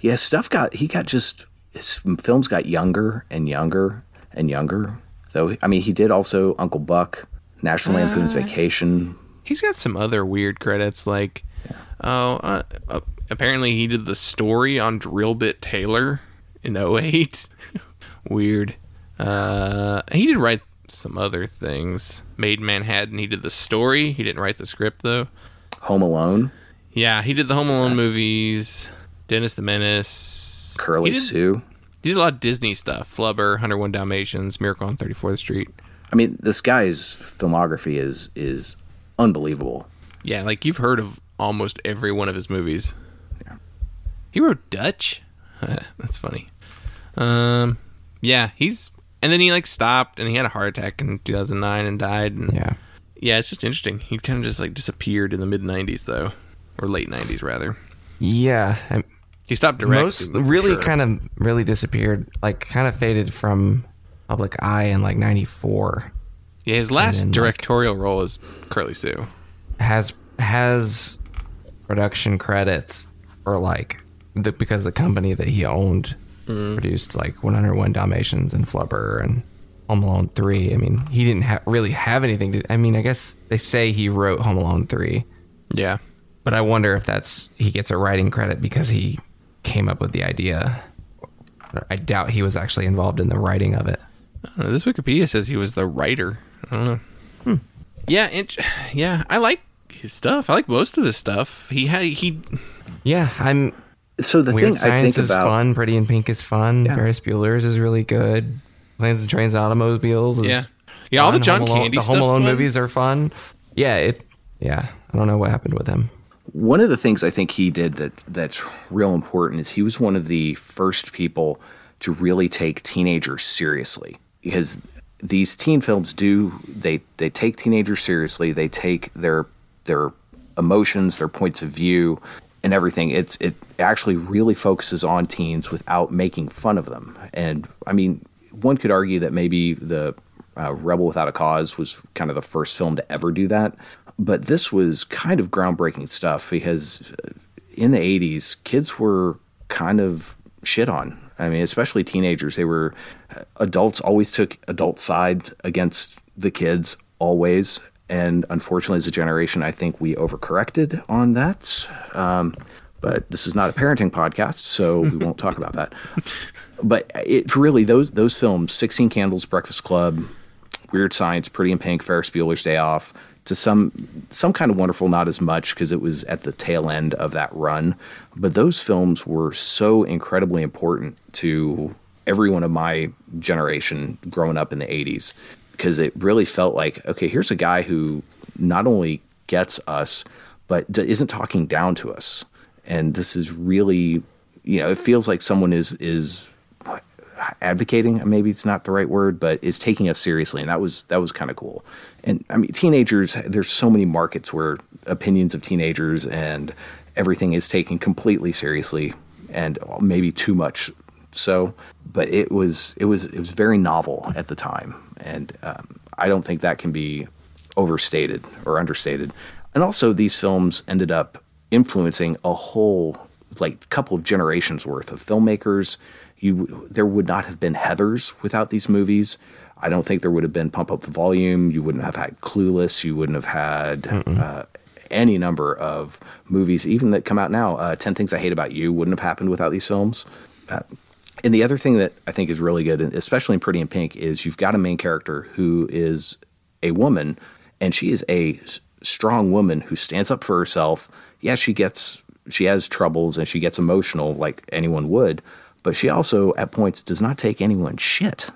Yeah, stuff got he got just his films got younger and younger and younger. So I mean, he did also Uncle Buck, National Lampoon's Vacation. He's got some other weird credits like oh uh, uh, apparently he did the story on Drillbit Taylor in 08. weird. Uh he did write some other things. Made Manhattan, he did the story. He didn't write the script though. Home Alone, Yeah, he did the Home Alone movies, Dennis the Menace, Curly he did, Sue. He did a lot of Disney stuff, Flubber, 101 Dalmatians, Miracle on 34th Street. I mean, this guy's filmography is is unbelievable. Yeah, like you've heard of almost every one of his movies. He wrote Dutch. That's funny. Um, yeah, he's and then he like stopped and he had a heart attack in 2009 and died. And Yeah. yeah, it's just interesting. He kind of just like disappeared in the mid 90s though, or late 90s rather. Yeah. He stopped directing. most really sure. kind of really disappeared. Like kind of faded from public eye in like '94. Yeah, his last then, like- directorial role is Curly Sue. has has production credits for like the because the company that he owned mm-hmm. produced like 101 Dalmatians and Flubber and Home Alone 3. I mean, he didn't ha- really have anything to I mean, I guess they say he wrote Home Alone 3, Yeah. but I wonder if that's he gets a writing credit because he came up with the idea. I doubt he was actually involved in the writing of it. Know, this Wikipedia says he was the writer. I don't know. Hmm. Yeah, int- yeah, I like his stuff. I like most of his stuff. He had he Yeah, I'm So the Weird thing I Science think is about fun. Pretty in Pink is fun. Yeah. Ferris Bueller's is really good. Planes and Trains and Automobiles is Yeah. Yeah, all the fun. John Home Alone, Candy The Home Alone fun. movies are fun. Yeah, it. Yeah, I don't know what happened with him. One of the things I think he did that that's real important is he was one of the first people to really take teenagers seriously because these teen films do they they take teenagers seriously. They take their their emotions their points of view and everything. It's it actually really focuses on teens without making fun of them. And I mean one could argue that maybe the uh, Rebel Without a Cause was kind of the first film to ever do that. But this was kind of groundbreaking stuff because uh, in the 80s, kids were kind of shit on. I mean, especially teenagers. They were, uh, adults always took adult side against the kids, always. And unfortunately, as a generation, I think we overcorrected on that. Um, but this is not a parenting podcast, so we won't talk about that but it really those those films 16 candles breakfast club weird science pretty in pink ferris bueller's day off to some some kind of wonderful not as much because it was at the tail end of that run. But those films were so incredibly important to everyone of my generation growing up in the 80s because it really felt like okay here's a guy who not only gets us but isn't talking down to us. And this is really you know it feels like someone is is advocating maybe it's not the right word but is taking us seriously. And that was that was kind of cool and i mean teenagers there's so many markets where opinions of teenagers and everything is taken completely seriously and maybe too much so. But it was it was it was very novel at the time. And um, i don't think that can be overstated or understated. And also these films ended up influencing a whole like couple of generations worth of filmmakers. You there would not have been heathers without these movies i don't think there would have been pump up the volume you wouldn't have had clueless you wouldn't have had uh, any number of movies, even that come out now. Uh, Ten Things I Hate About You wouldn't have happened without these films. Uh, and the other thing that I think is really good, especially in Pretty in Pink, is you've got a main character who is a woman, and she is a strong woman who stands up for herself. Yeah, she gets she has troubles and she gets emotional like anyone would, but she also at points does not take anyone's shit.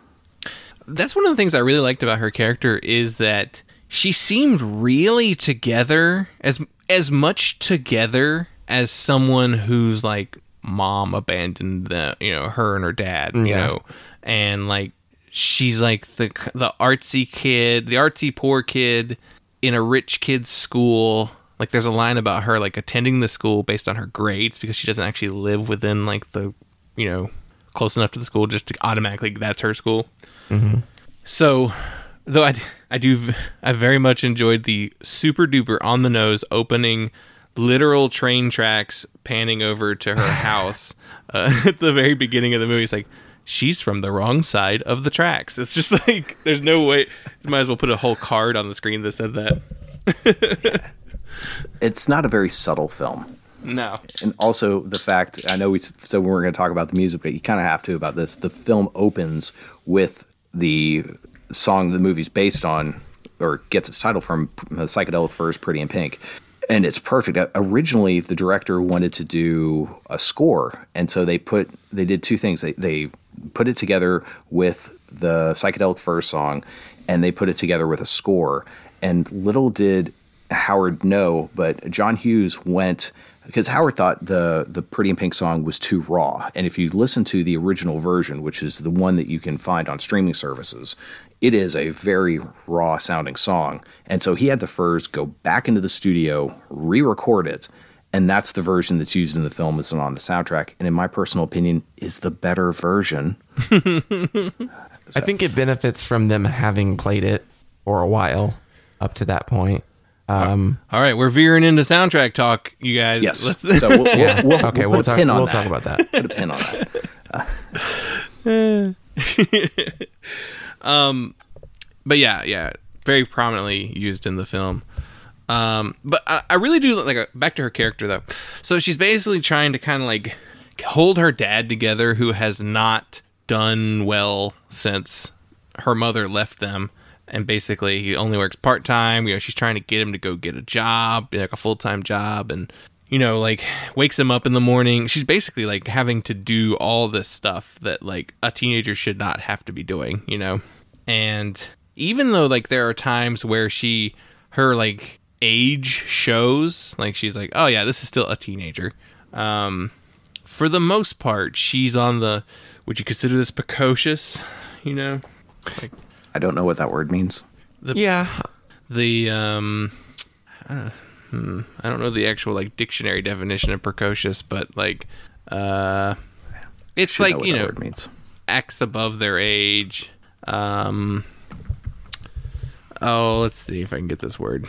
That's one of the things I really liked about her character is that she seemed really together as as much together as someone who's like mom abandoned the you know her and her dad you know? And like she's like the the artsy kid the artsy poor kid in a rich kid's school. Like there's a line about her like attending the school based on her grades because she doesn't actually live within like the you know close enough to the school just to automatically that's her school so, though I, I do, I very much enjoyed the super duper on the nose opening, literal train tracks panning over to her house uh, at the very beginning of the movie. It's like she's from the wrong side of the tracks. It's just like there's no way. You might as well put a whole card on the screen that said that. It's not a very subtle film. No. and also the fact I know we said we weren't going to talk about the music, but you kind of have to about this. The film opens with the song the movie's based on, or gets its title from, the psychedelic furs, "Pretty in Pink," and it's perfect. Uh, Originally, the director wanted to do a score, and so they put they did two things. They they put it together with the psychedelic furs song, and they put it together with a score. And little did Howard know, but John Hughes went because Howard thought the the Pretty in Pink song was too raw. And if you listen to the original version, which is the one that you can find on streaming services, it is a very raw sounding song. And so he had the Furs go back into the studio, re-record it, and that's the version that's used in the film as on the soundtrack. And in my personal opinion, is the better version. I think it benefits from them having played it for a while up to that point. Um, All right, we're veering into soundtrack talk, you guys. Yes. Let's- So we'll, we'll, yeah. we'll, okay, we'll, we'll, talk. pin on We'll that. talk about that. Put a pin on that. Um, but yeah, yeah, very prominently used in the film. Um, but I, I really do like uh, back to her character though. So she's basically trying to kind of like hold her dad together, who has not done well since her mother left them, and basically he only works part time. You know, she's trying to get him to go get a job, like a full time job, and you know, like wakes him up in the morning. She's basically like having to do all this stuff that like a teenager should not have to be doing, you know. And even though like there are times where she her like age shows, like she's like, "Oh yeah, this is still a teenager." Um for the most part, she's on the would you consider this precocious, you know? I don't know what that word means. Yeah, the um uh, hmm, I don't know the actual like dictionary definition of precocious, but like uh it's Should know like what you know means. acts above their age. Um oh, let's see if I can get this word.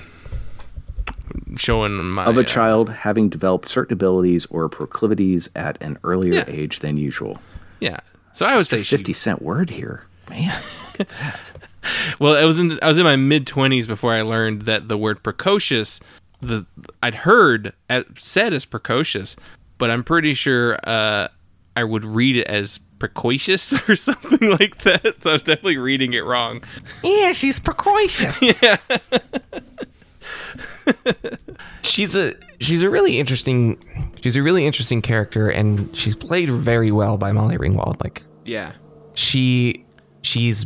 Showing my of a uh, child having developed certain abilities or proclivities at an earlier Yeah. age than usual. Yeah. So I would It's a say she, fifty cent word here, man. Well, I was in I was in my mid twenties before I learned that the word precocious, the I'd heard at, said as precocious, but I'm pretty sure uh, I would read it as precocious or something like that. So I was definitely reading it wrong. yeah, she's precocious. yeah. she's a she's a really interesting she's a really interesting character, and she's played very well by Molly Ringwald. Like Yeah. she she's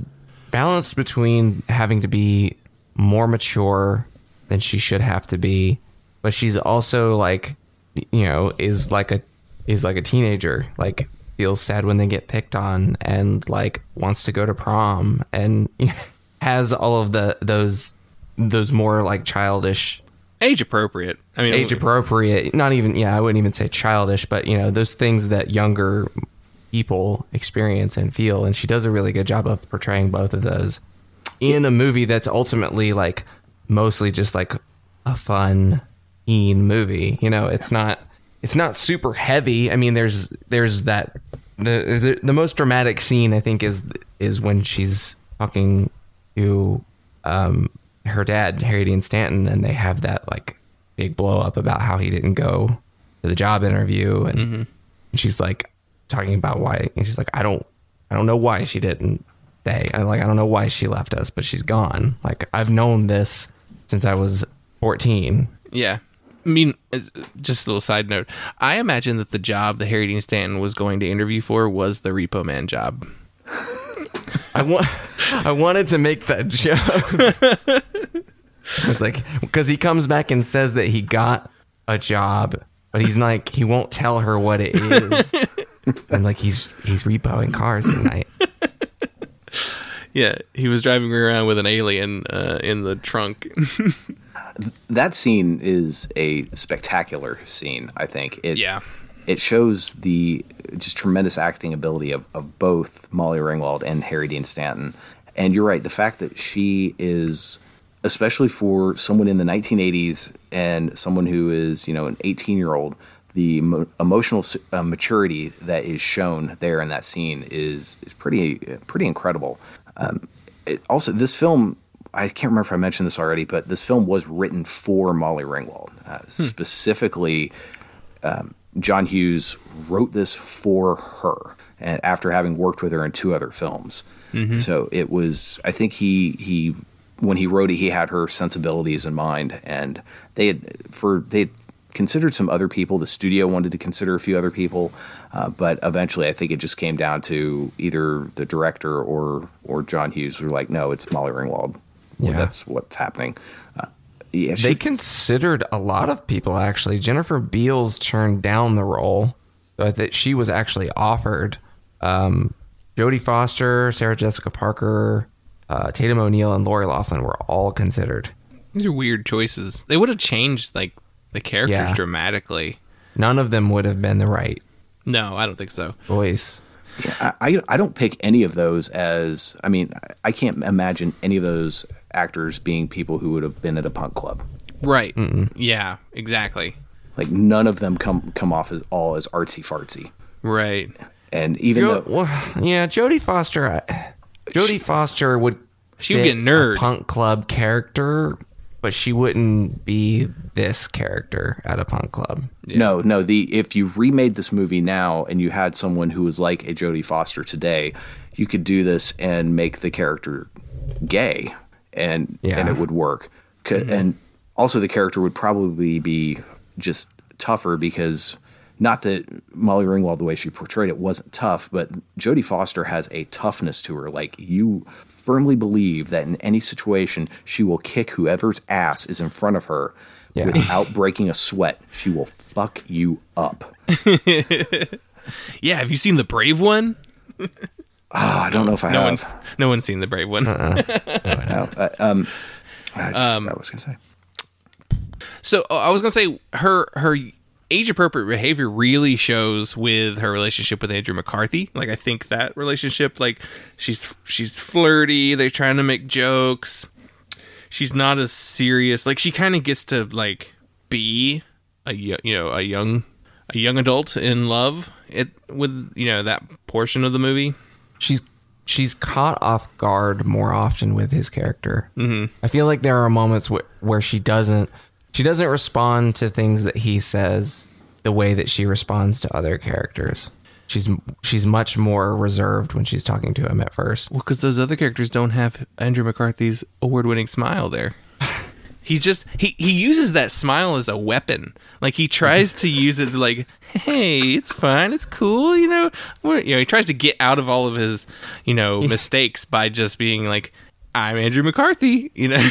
balanced between having to be more mature than she should have to be but she's also like you know is like a is like a teenager like feels sad when they get picked on and like wants to go to prom and has all of the those those more like childish Age appropriate. I mean, age appropriate not even yeah i wouldn't even say childish but you know those things that younger people experience and feel and she does a really good job of portraying both of those in a movie that's ultimately like mostly just like a fun teen movie you know it's not it's not super heavy i mean there's there's that the the, most dramatic scene i think is is when she's talking to um her dad harry dean stanton and they have that like big blow up about how he didn't go to the job interview, and, Mm-hmm. and she's like talking about why, and she's like, I don't, I don't know why she didn't stay. I like, I don't know why she left us, but she's gone. Like I've known this since I was fourteen. Yeah. I mean, just a little side note. I imagine that the job that Harry Dean Stanton was going to interview for was the Repo Man job. I want, I wanted to make that joke. it's like because he comes back and says that he got a job, but he's like he won't tell her what it is, and like he's he's repoing cars at night. Yeah, he was driving around with an alien uh, in the trunk. that scene is a spectacular scene. I think it. Yeah. It shows the just tremendous acting ability of, of both Molly Ringwald and Harry Dean Stanton. And you're right, the fact that she is, especially for someone in the 1980s and someone who is, you know, an 18 year old, the emo- emotional uh, maturity that is shown there in that scene is is pretty pretty incredible. Um, it, also, this film I can't remember if I mentioned this already, but this film was written for Molly Ringwald. Uh, Specifically, um, John Hughes wrote this for her, and after having worked with her in two other films. So it was. I think he he when he wrote it, he had her sensibilities in mind, and they had for they had considered some other people. The studio wanted to consider a few other people, uh, but eventually, I think it just came down to either the director or or John Hughes were like, no, it's Molly Ringwald. Well, Yeah. that's what's happening. Uh, yeah, They she, considered a lot of people actually. Jennifer Beals turned down the role, but that she was actually offered. Um, Jodie Foster, Sarah Jessica Parker, uh, Tatum O'Neal, and Lori Laughlin were all considered. These are weird choices. They would have changed like the characters Yeah. dramatically. None of them would have been the right No, I don't think so. voice. I, I I don't pick any of those as I mean I- I can't imagine any of those actors being people who would have been at a punk club. Right. Yeah, exactly. Like none of them come come off as all as artsy fartsy. Right. And even Jo- though well, yeah, Jodie Foster. I- Jodie Foster would. She would be a fit nerd. punk club character, but she wouldn't be this character at a punk club. no no the if you remade this movie now and you had someone who was like a Jodie Foster today, you could do this and make the character gay and Yeah. and it would work. C- mm-hmm. And also the character would probably be just tougher because not that Molly Ringwald the way she portrayed it wasn't tough, but Jodie Foster has a toughness to her. Like you firmly believe that in any situation she will kick whoever's ass is in front of her Yeah. without breaking a sweat. She will fuck you up. Yeah, have you seen the Brave one? Ah, I don't know if I No have. one's no one's seen the Brave one. No, uh, um, I just what I was gonna say. So uh, I was gonna say her her age appropriate behavior really shows with her relationship with Andrew McCarthy. Like I think that relationship, like she's she's flirty. They're trying to make jokes. She's not as serious. Like she kind of gets to like be a you know a young a young adult in love. It with you know that portion of the movie. she's she's caught off guard more often with his character. Mm-hmm. I feel like there are moments wh- where she doesn't she doesn't respond to things that he says the way that she responds to other characters. She's she's much more reserved when she's talking to him at first. Well, because those other characters don't have Andrew McCarthy's award-winning smile there. he just he he uses that smile as a weapon. Like he tries to use it like, hey, it's fine, it's cool, you know. You know, he tries to get out of all of his, you know, mistakes by just being like, I'm Andrew McCarthy, you know.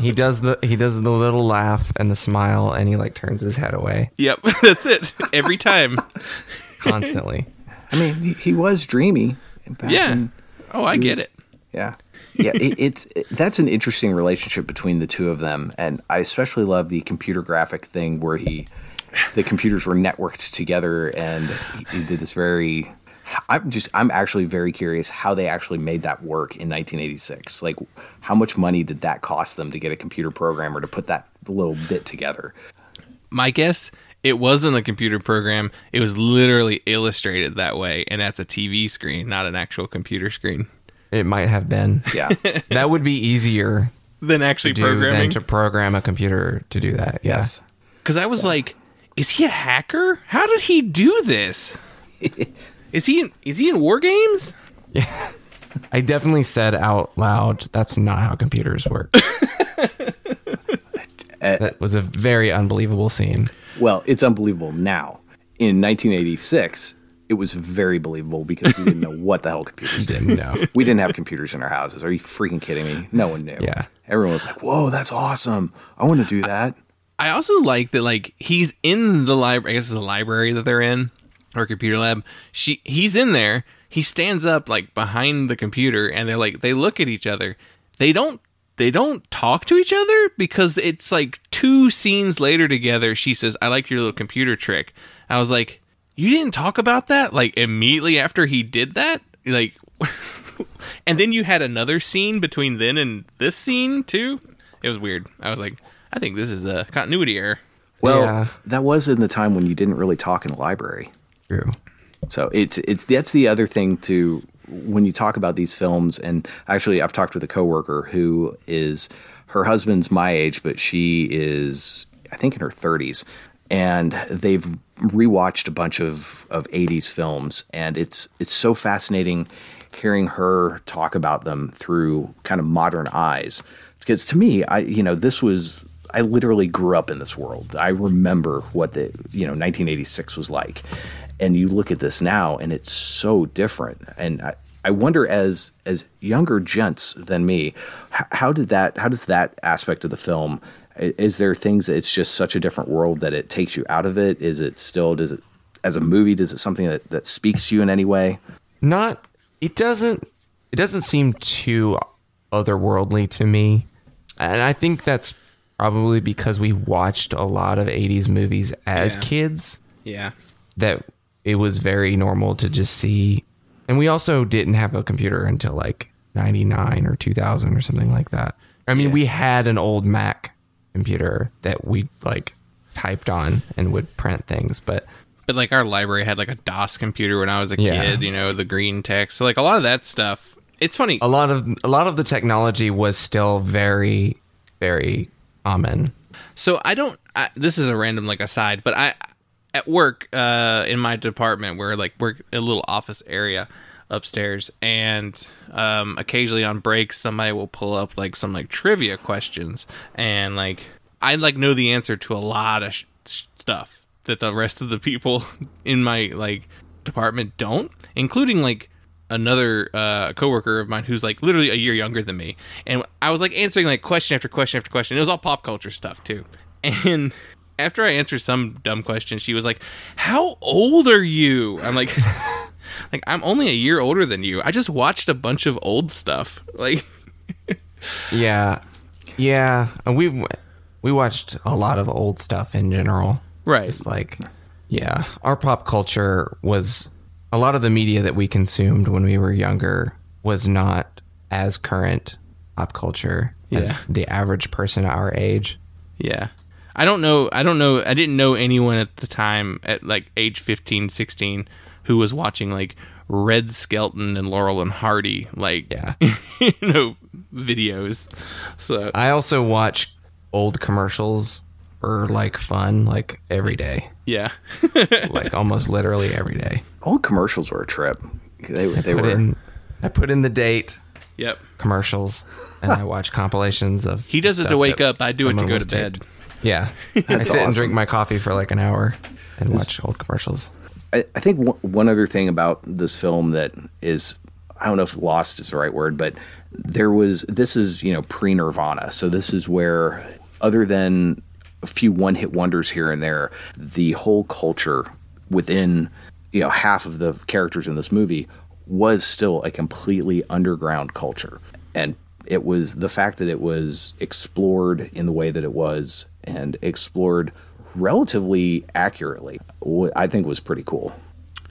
He does the he does the little laugh and the smile and he like turns his head away yep, that's it. Every time. constantly. I mean, he, he was dreamy. back Yeah. in- Oh, I get was- it. Yeah. Yeah, it, it's it, that's an interesting relationship between the two of them, and I especially love the computer graphic thing where he, the computers were networked together, and he, he did this very. I'm just I'm actually very curious how they actually made that work in 1986. Like, how much money did that cost them to get a computer programmer to put that little bit together? My guess, it wasn't a computer program. It was literally illustrated that way, and that's a TV screen, not an actual computer screen. It might have been. Yeah, That would be easier Than actually to do programming. than to program a computer to do that. yes. because I was like, is he a hacker? How did he do this? is he in, is he in war games? Yeah. I definitely said out loud, "That's not how computers work." that was a very unbelievable scene. Well, it's unbelievable now. In 1986, it was very believable because we didn't know what the hell computers did. Didn't know. We didn't have computers in our houses. Are you freaking kidding me? No one knew. Yeah. Everyone was like, "Whoa, that's awesome! I want to do that." I also like that like he's in the library. I guess it's the library that they're in or computer lab. She he's in there. He stands up like behind the computer, and they're like they look at each other. They don't they don't talk to each other because it's like two scenes later together. She says, "I like your little computer trick." I was like, "You didn't talk about that like immediately after he did that." Like, and then you had another scene between then and this scene too. It was weird. I was like, I think this is a continuity error. Well, Yeah. that was in the time when you didn't really talk in a library. True. So it's it's that's the other thing to when you talk about these films and actually I've talked with a coworker who is her husband's my age but she is I think in her 30s and they've rewatched a bunch of of 80s films and it's it's so fascinating hearing her talk about them through kind of modern eyes because to me I you know this was I literally grew up in this world. I remember what the you know 1986 was like, and you look at this now, and it's so different. And I, I wonder, as as younger gents than me, h- how did that? How does that aspect of the film? Is there things that it's just such a different world that it takes you out of it? Is it still? Does it as a movie? Does it something that that speaks to you in any way? Not. It doesn't. It doesn't seem too otherworldly to me, and I think that's probably because we watched a lot of '80s movies as Yeah. kids. Yeah. that it was very normal to just see. And we also didn't have a computer until like 99 or 2000 or something like that. I mean, we had an old Mac computer that we like typed on and would print things, but But like our library had like a DOS computer when I was a Yeah. kid, you know, the green text. So like a lot of that stuff. It's funny. a lot of a lot of the technology was still very very common. So I don't. I, this is a random like aside, but I at work uh, in my department, we're like we're a little office area upstairs, and um, occasionally on breaks, somebody will pull up like some like trivia questions, and like I like know the answer to a lot of sh- stuff that the rest of the people in my like department don't, including like another uh, coworker of mine who's like literally a year younger than me, and I was like answering like question after question after question. It was all pop culture stuff too, and after I answered some dumb question, she was like, "How old are you?" I'm like, "Like I'm only a year older than you. I just watched a bunch of old stuff." Like, Yeah. Yeah, and we we watched a lot of old stuff in general. right? It's like, yeah, our pop culture was a lot of the media that we consumed when we were younger was not as current pop culture Yeah. as the average person our age. Yeah. I don't know. I don't know. I didn't know anyone at the time at like age 15, 16 who was watching like Red Skelton and Laurel and Hardy, like, Yeah. you know, videos. So, I also watch old commercials for like fun, like every day, yeah. like almost literally every day. Old commercials were a trip. They, they Put were. in, I put in the date yep. commercials, and I watch compilations of. He does it to wake up. I do it to go to bed. taped. Yeah, I sit and drink my coffee for like an hour and watch old commercials. I, I think one, one other thing about this film that is, I don't know if lost is the right word, but there was, this is, you know, pre Nirvana. So this is where, other than a few one hit wonders here and there, the whole culture within, you know, half of the characters in this movie was still a completely underground culture. And it was the fact that it was explored in the way that it was and explored relatively accurately, I think was pretty cool.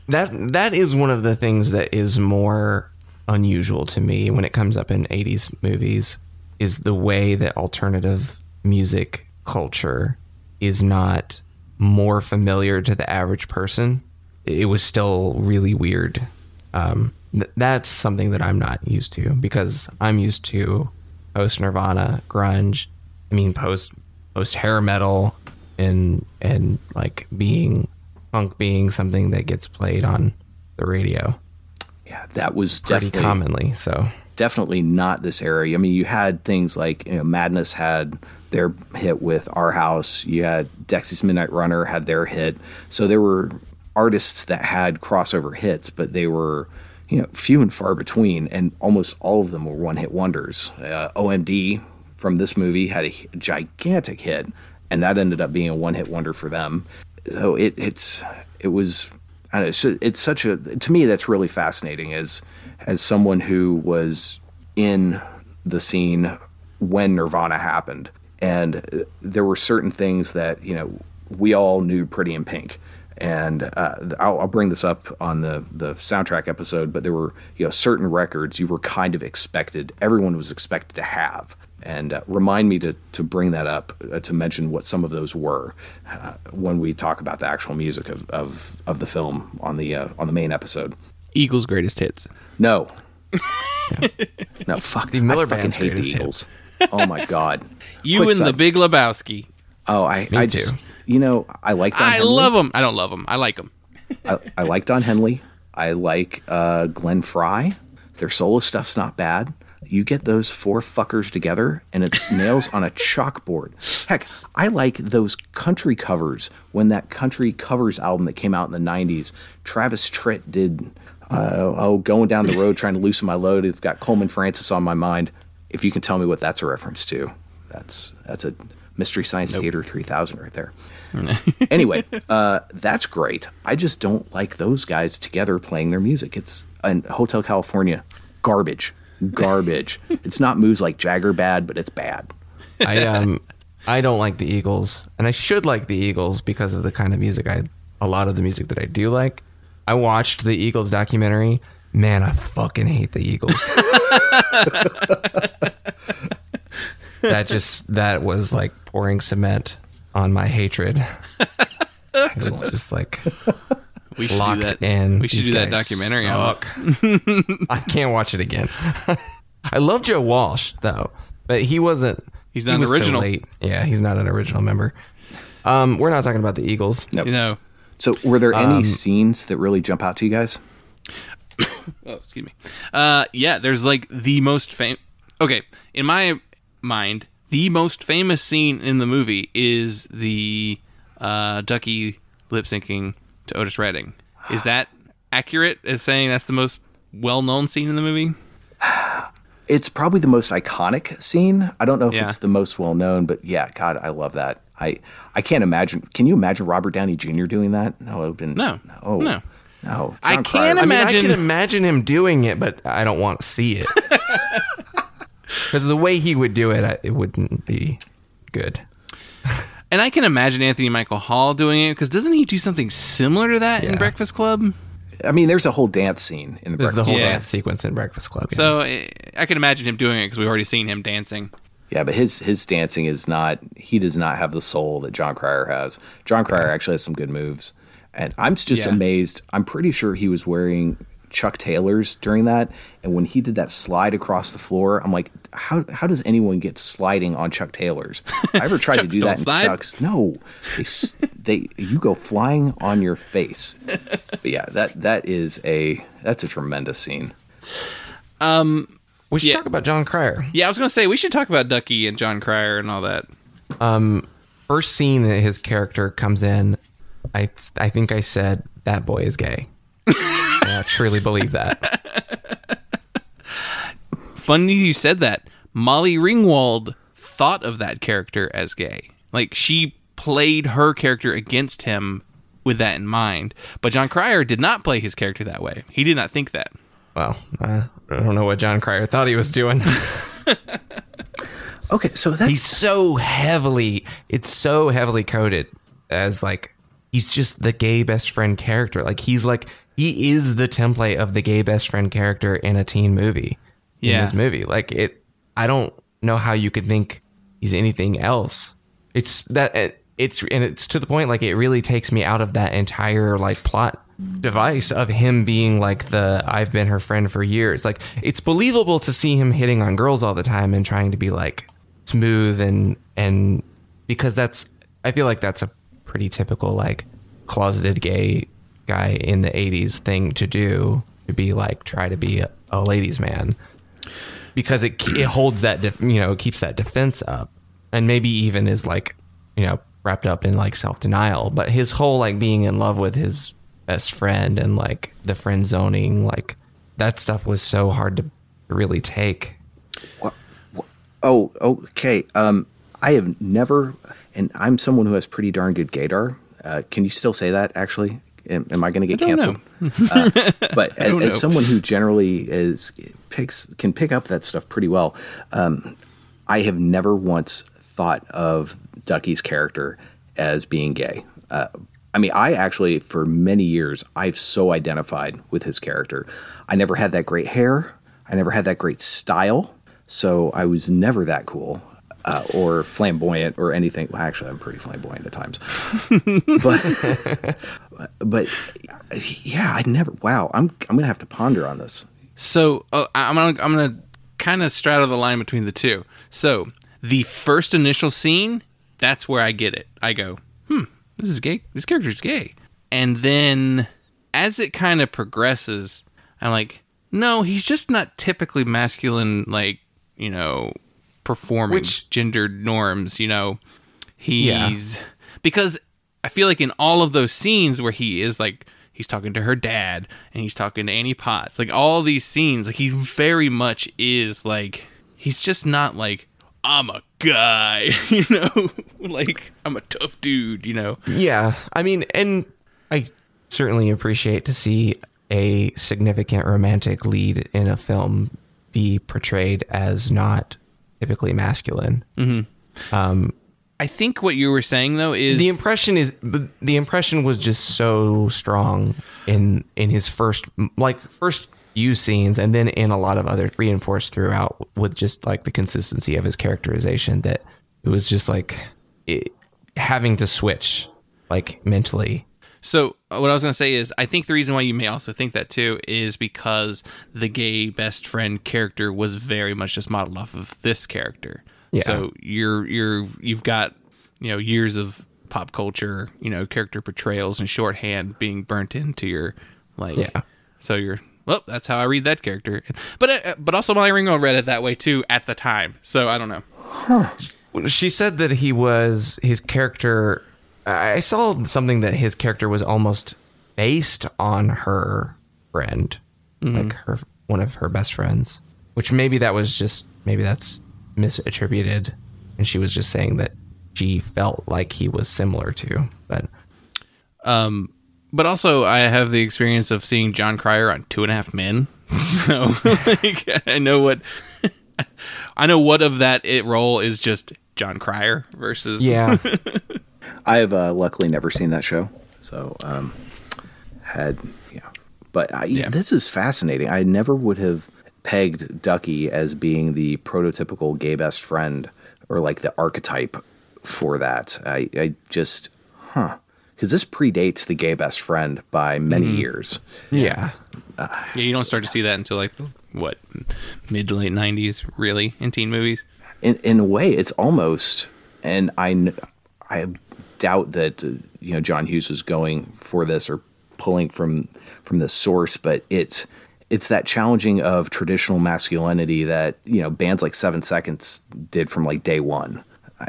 That that is one of the things that is more unusual to me when it comes up in 80s movies is the way that alternative music culture is not more familiar to the average person. It was still really weird. Um, th- that's something that I'm not used to because I'm used to post Nirvana, grunge. I mean post post hair metal, and and like being punk being something that gets played on the radio Yeah, that was pretty definitely commonly. So definitely not this area. I mean, you had things like you know, Madness had their hit with Our House. You had Dexys Midnight Runner had their hit. So there were artists that had crossover hits, but they were you know few and far between, and almost all of them were one hit wonders. Uh, OMD from this movie had a gigantic hit, and that ended up being a one hit wonder for them. So it it's it was I know, it's, it's such a to me that's really fascinating as as someone who was in the scene when Nirvana happened, and uh, there were certain things that you know we all knew Pretty in Pink, and uh, I'll, I'll bring this up on the the soundtrack episode, but there were you know certain records you were kind of expected, everyone was expected to have. And uh, remind me to, to bring that up uh, to mention what some of those were uh, when we talk about the actual music of, of, of the film on the uh, on the main episode. Eagles' greatest hits. No. no, fuck. The Miller I fucking Band's hate the greatest Eagles. Oh my god. You Quick and the Big Lebowski. Oh, I, Me I too. just you know I like Don I Henley. love them. I don't love them. I like them. I, I like Don Henley. I like uh, Glenn Frey. Their solo stuff's not bad. You get those four fuckers together, and it's nails on a chalkboard. Heck, I like those country covers. When that country covers album that came out in the '90s, Travis Tritt did. Uh, oh, going down the road trying to loosen my load. It's got Coleman Francis on my mind. If you can tell me what that's a reference to, that's that's a Mystery Science Theater 3000 right there. anyway, uh, that's great. I just don't like those guys together playing their music. It's in Hotel California, garbage, garbage. it's not moves like Jagger bad, but it's bad. I um I don't like the Eagles, and I should like the Eagles because of the kind of music I a lot of the music that I do like. I watched the Eagles documentary. Man, I fucking hate the Eagles. that just that was like pouring cement on my hatred. It was just like We should locked do that. in. We should These do that documentary. on suck. I can't watch it again. I love Joe Walsh though, but he wasn't. He's he not an was so original. late. Yeah, he's not an original member. Um, we're not talking about the Eagles. No. You know. So, were there any scenes that really jump out to you guys? Oh, excuse me. Uh, yeah, there's like the most famous. Okay, in my mind, the most famous scene in the movie is the uh, Ducky lip syncing to Otis Redding. Is that accurate as saying that's the most well known scene in the movie? It's probably the most iconic scene. I don't know if Yeah. it's the most well known, but yeah, God, I love that. I I can't imagine. Can you imagine Robert Downey Jr. doing that? No, it would have been No. no, No. no. I can't Cryer- I mean, I can imagine him doing it, but I don't want to see it because the way he would do it, it wouldn't be good. And I can imagine Anthony Michael Hall doing it because doesn't he do something similar to that in Breakfast Club? I mean, there's a whole dance scene in the There's the whole Yeah. dance sequence in Breakfast Club. yeah. So eh, I can imagine him doing it because we've already seen him dancing. Yeah, but his his dancing is not. He does not have the soul that Jon Cryer has. Jon Cryer actually has some good moves, and I'm just Yeah. amazed. I'm pretty sure he was wearing Chuck Taylors during that, and when he did that slide across the floor, I'm like, how how does anyone get sliding on Chuck Taylors? I ever tried to do that in slide? Chucks? No, they they you go flying on your face. But yeah, that that is a that's a tremendous scene. Um, we should yeah. talk about Jon Cryer. Yeah, I was gonna say we should talk about Ducky and Jon Cryer and all that. Um, First scene that his character comes in, I I think I said that boy is gay. And I truly believe that. Funny you said that. Molly Ringwald thought of that character as gay. Like she played her character against him with that in mind. But Jon Cryer did not play his character that way. He did not think that. Well, I don't know what Jon Cryer thought he was doing. Okay, so that's he's so heavily it's so heavily coded as like he's just the gay best friend character like he's like he is the template of the gay best friend character in a teen movie in Yeah. this movie like it i don't know how you could think he's anything else it's that it, it's and it's to the point like it really takes me out of that entire like plot device of him being like the I've been her friend for years. Like it's believable to see him hitting on girls all the time and trying to be like smooth and and because that's I feel like that's a pretty typical like closeted gay guy in the 80s thing to do to be like try to be a, a ladies man because it it holds that def, you know keeps that defense up and maybe even is like you know wrapped up in like self-denial but his whole like being in love with his best friend and like the friend zoning like that stuff was so hard to really take Oh, okay. Um, I have never, and I'm someone who has pretty darn good gaydar. Uh, can you still say that? Actually, am, am I going to get canceled? uh, but as, as someone who generally is picks can pick up that stuff pretty well, um, I have never once thought of Ducky's character as being gay. Uh, I mean, I actually, for many years, I've so identified with his character. I never had that great hair. I never had that great style. So I was never that cool uh, or flamboyant or anything. Well, actually, I'm pretty flamboyant at times. but, but yeah, I never. Wow, I'm I'm gonna have to ponder on this. So I- I'm gonna, I'm gonna kind of straddle the line between the two. So the first initial scene, that's where I get it. I go, hmm, this is gay. This character's gay. And then as it kind of progresses, I'm like, no, he's just not typically masculine. Like you know, performing Which- gendered norms. You know, he's because I feel like in all of those scenes where he is like he's talking to her dad and he's talking to Annie Potts, like all these scenes, like he's very much is like he's just not like I'm a guy, you know, like I'm a tough dude, you know. Yeah, I mean, and I certainly appreciate to see a significant romantic lead in a film be portrayed as not typically masculine. Mm-hmm. Um, I think what you were saying though is The impression is the impression was just so strong in in his first like first few scenes and then in a lot of other reinforced throughout with just like the consistency of his characterization that it was just like it, having to switch like mentally So uh, what I was going to say is, I think the reason why you may also think that too is because the gay best friend character was very much just modeled off of this character. Yeah. So you're you're you've got you know years of pop culture, you know, character portrayals and shorthand being burnt into your like. Yeah. So you're well, that's how I read that character. But uh, but also Molly Ringwald read it that way too at the time. So I don't know. She said that he was his character. I saw something that his character was almost based on her friend, like her one of her best friends. Which maybe that was just maybe that's misattributed, and she was just saying that she felt like he was similar to. But um, But also, I have the experience of seeing Jon Cryer on Two and a Half Men, so like, I know what I know. What of that it role is just Jon Cryer versus yeah, I've uh, luckily never seen that show, so um, had yeah. But I, this is fascinating. I never would have pegged Ducky as being the prototypical gay best friend or like the archetype for that. I, I just huh because this predates the gay best friend by many years. yeah, Yeah, you don't start to see that until like what mid to late '90s, really, in teen movies. in in a way, it's almost, and I I doubt that uh, you know John Hughes was going for this or pulling from from the source, but it's it's that challenging of traditional masculinity that you know bands like Seven Seconds did from like day one,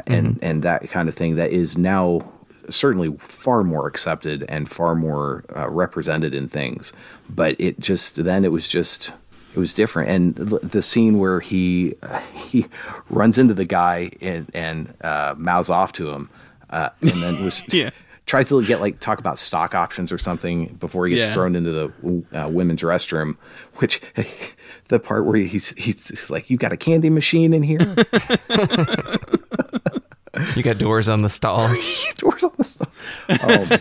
and and that kind of thing that is now certainly far more accepted and far more uh, represented in things, but it just then it was just it was different. And the, the scene where he uh, he runs into the guy and and uh, mouths off to him uh, and then was Yeah. tries to get like talk about stock options or something before he gets Yeah. thrown into the uh, women's restroom which the part where he's he's, he's like you got a candy machine in here you got doors on the stall. doors on the stuff oh.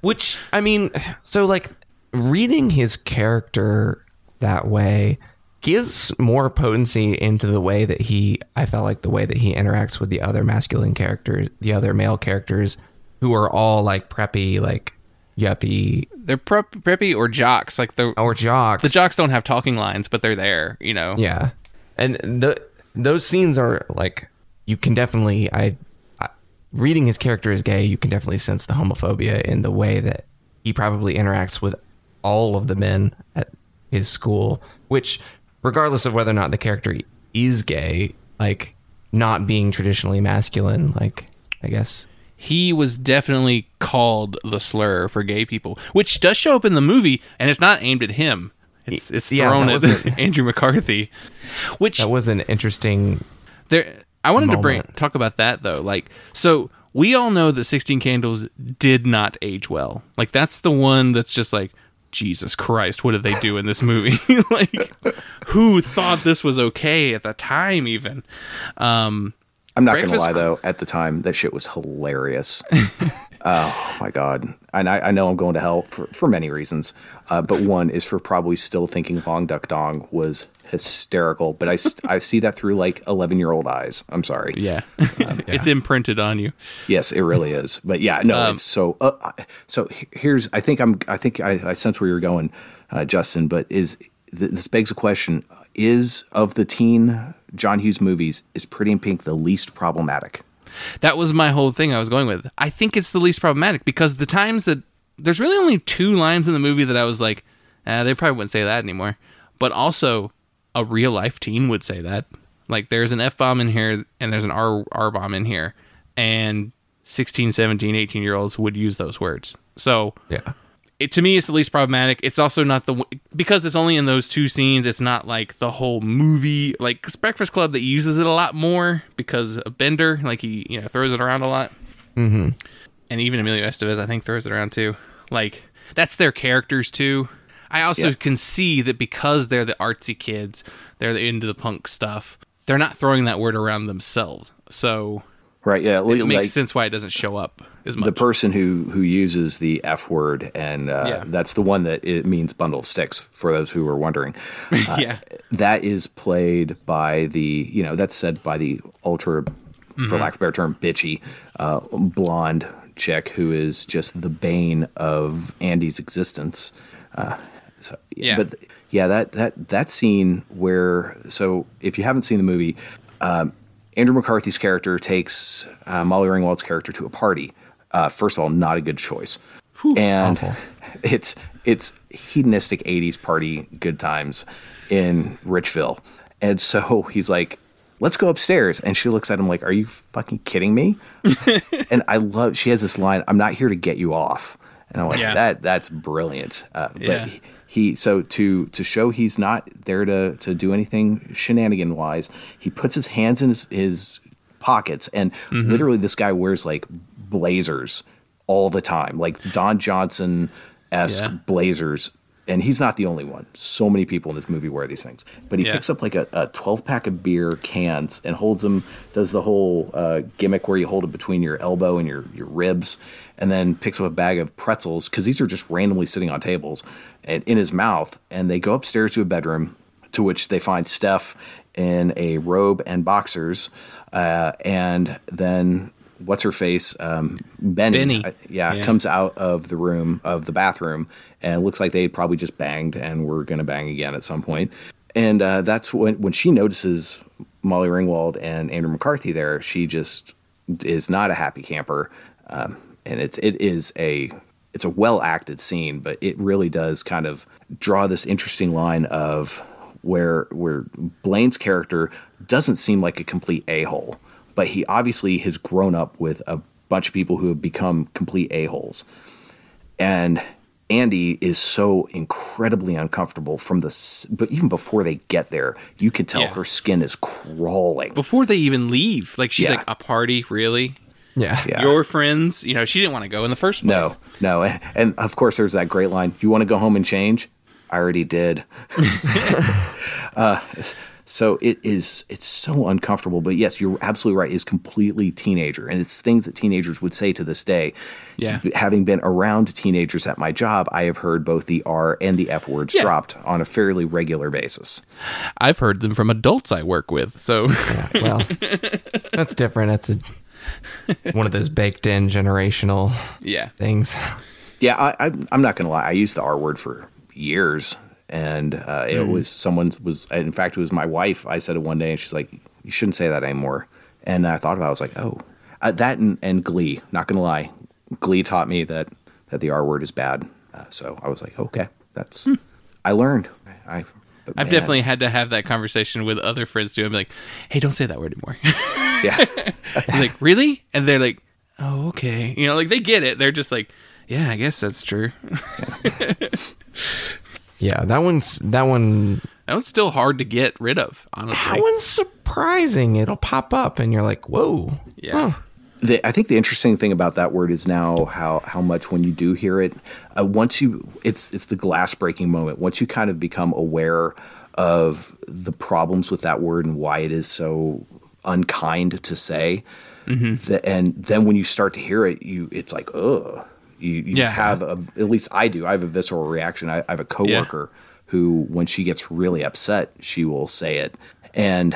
Which I mean, so like reading his character that way gives more potency into the way that he I felt like the way that he interacts with the other masculine characters, the other male characters who are all like preppy, like yuppie They're prep, preppy or jocks. Like the or jocks. the jocks don't have talking lines, but they're there. You know. Yeah. And the those scenes are like you can definitely I, I reading his character as gay, you can definitely sense the homophobia in the way that he probably interacts with all of the men at his school, which, regardless of whether or not the character is gay, like not being traditionally masculine, like I guess he was definitely called the slur for gay people, which does show up in the movie, and it's not aimed at him. It's it's Yeah, thrown at Andrew McCarthy, which that was an interesting. there. I wanted to bring talk about that though. Like, so we all know that Sixteen Candles did not age well. Like, that's the one that's just like. Jesus Christ, what did they do in this movie? like, who thought this was okay at the time? Even, um, I'm not Breakfast gonna lie though. At the time, that shit was hilarious. oh my god! And I, I know I'm going to hell for, for many reasons, uh, but one is for probably still thinking Long Duck Dong was hysterical. But I, I see that through like 11 year old eyes. I'm sorry. yeah, it's imprinted on you. Yes, it really is. But yeah, no. Um, it's so uh, so here's. I think I'm. I think I, I sense where you're going, uh, Justin. But is th- this begs a question? Is of the teen John Hughes movies is Pretty in Pink the least problematic? That was my whole thing I was going with. I think it's the least problematic because the times that there's really only two lines in the movie that I was like, eh, they probably wouldn't say that anymore. But also, a real life teen would say that. Like, there's an F bomb in here and there's an R, R bomb in here. And 16, 17, 18 year olds would use those words. So, Yeah, it, to me it's the least problematic it's also not the because it's only in those two scenes it's not like the whole movie like breakfast club that uses it a lot more because of bender like he you know throws it around a lot mm-hmm. and even emilio estevez i think throws it around too like that's their characters too i also Yeah. can see that because they're the artsy kids they're into the punk stuff they're not throwing that word around themselves so Right. Yeah. it like- makes sense why it doesn't show up as much the person who who uses the F word, and uh, Yeah. that's the one that it means bundle of sticks. For those who were wondering, Uh, yeah that is played by the you know that's said by the ultra, Mm-hmm. for lack of a better term, bitchy uh, blonde chick who is just the bane of Andy's existence. So, Yeah. But yeah, that that that scene where so if you haven't seen the movie. Um, Andrew McCarthy's character takes uh, Molly Ringwald's character to a party. Uh, first of all, not a good choice, and awful. it's it's hedonistic '80s party good times in Richville, and so he's like, "Let's go upstairs," and she looks at him like, "Are you fucking kidding me?" and I love she has this line, "I'm not here to get you off," and I'm like, Yeah. "That that's brilliant." Uh, but Yeah. he- he so to to show he's not there to to do anything shenanigan wise he puts his hands in his, his pockets and Mm-hmm. literally this guy wears like blazers all the time like don johnson esque Yeah. blazers and he's not the only one so many people in this movie wear these things but he Yeah. picks up like a, a 12 pack of beer cans and holds them does the whole uh, gimmick where you hold it between your elbow and your, your ribs and then picks up a bag of pretzels because these are just randomly sitting on tables and in his mouth and they go upstairs to a bedroom to which they find steff in a robe and boxers uh, and then what's her face um, benny, Benny. uh, yeah, Yeah. comes out of the room of the bathroom and looks like they probably just banged and were going to bang again at some point. point and uh, that's when when she notices molly ringwald and andrew mccarthy there she just is not a happy camper um, and it's it is a it's a well acted scene but it really does kind of draw this interesting line of where where blaine's character doesn't seem like a complete a-hole but he obviously has grown up with a bunch of people who have become complete a-holes and Andy is so incredibly uncomfortable from the, but even before they get there, you can tell Yeah. her skin is crawling. before they even leave like she's Yeah. like a party really yeah, Yeah. your friends you know she didn't want to go in the first place No, no, and, and of course there's that great line. You want to go home and change? I already did. uh, so it is. It's so uncomfortable. But yes, you're absolutely right. It's completely teenager, and it's things that teenagers would say to this day. Yeah. Having been around teenagers at my job, I have heard both the R and the F words Yeah. dropped on a fairly regular basis. I've heard them from adults I work with. So Well, that's different. That's a, one of those baked in generational yeah. things. Yeah, I, I, I'm not going to lie. I used the R word for years, and uh, it was someone's was. In fact, it was my wife. I said it one day, and she's like, "You shouldn't say that anymore." And I thought about. it. I was like, "Oh, uh, that and, and Glee. Not gonna lie, Glee taught me that that the R word is bad. Uh, so I was like, okay, that's I learned. I, I but I've man, definitely had to have that conversation with other friends too. I'm like, hey, don't say that word anymore. yeah. like, really? And they're like, oh, okay. You know, like they get it. They're just like, yeah, I guess that's true. Yeah, that one's that one. That one's still hard to get rid of, Honestly, That one's surprising. It'll pop up, and you're like, "Whoa!" Yeah. Huh. The, I think the interesting thing about that word is now how how much when you do hear it, uh, once you it's it's the glass breaking moment. Once you kind of become aware of the problems with that word and why it is so unkind to say, the, and then when you start to hear it, you it's like ugh. You, you Yeah. have a, at least I do. I have a visceral reaction. I, I have a coworker who, when she gets really upset, she will say it. And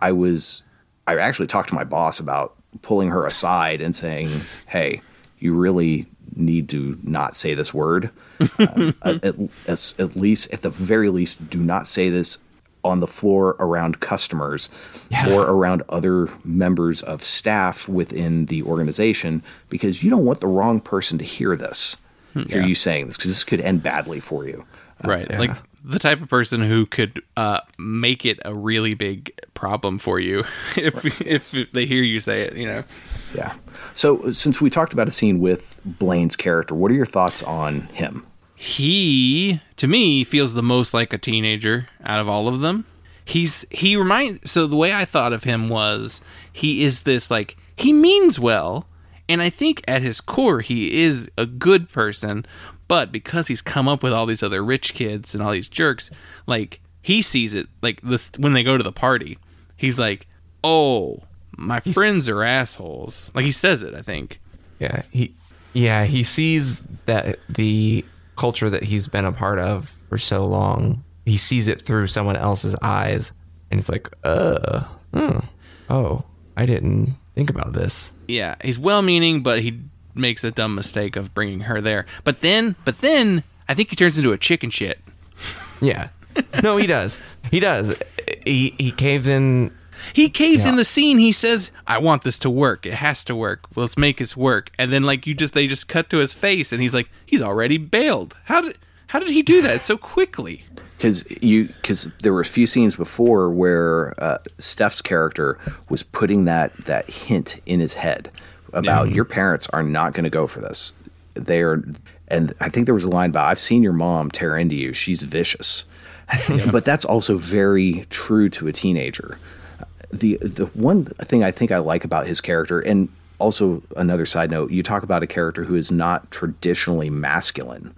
I was, I actually talked to my boss about pulling her aside and saying, "Hey, you really need to not say this word. Um, at, at, at least, at the very least, do not say this on the floor around customers or around other members of staff within the organization because you don't want the wrong person to hear this. Hear you saying this because this could end badly for you. right. Like the type of person who could uh, make it a really big problem for you if if they hear you say it, you know. Yeah. So since we talked about a scene with Blaine's character, what are your thoughts on him? he to me feels the most like a teenager out of all of them he's he reminds so the way i thought of him was he is this like he means well and i think at his core he is a good person but because he's come up with all these other rich kids and all these jerks like he sees it like this when they go to the party he's like oh my friends are assholes like he says it i think Yeah, he yeah, he sees that the culture that he's been a part of for so long, he sees it through someone else's eyes and it's like, "Uh, hmm, oh, I didn't think about this." yeah, he's well-meaning, but he makes a dumb mistake of bringing her there. But then, but then, I think he turns into a chicken shit. Yeah. No, he does. He does. He he caves in He caves in the scene. He says, "I want this to work. It has to work. Let's make this work." And then, like you just, they just cut to his face, and he's like, "He's already bailed. How did, how did he do that so quickly?" because you because there were a few scenes before where uh, Steff's character was putting that that hint in his head about your parents are not going to go for this. They are, and I think there was a line about I've seen your mom tear into you. She's vicious, but that's also very true to a teenager. The the one thing I think I like about his character and also another side note, you talk about a character who is not traditionally masculine.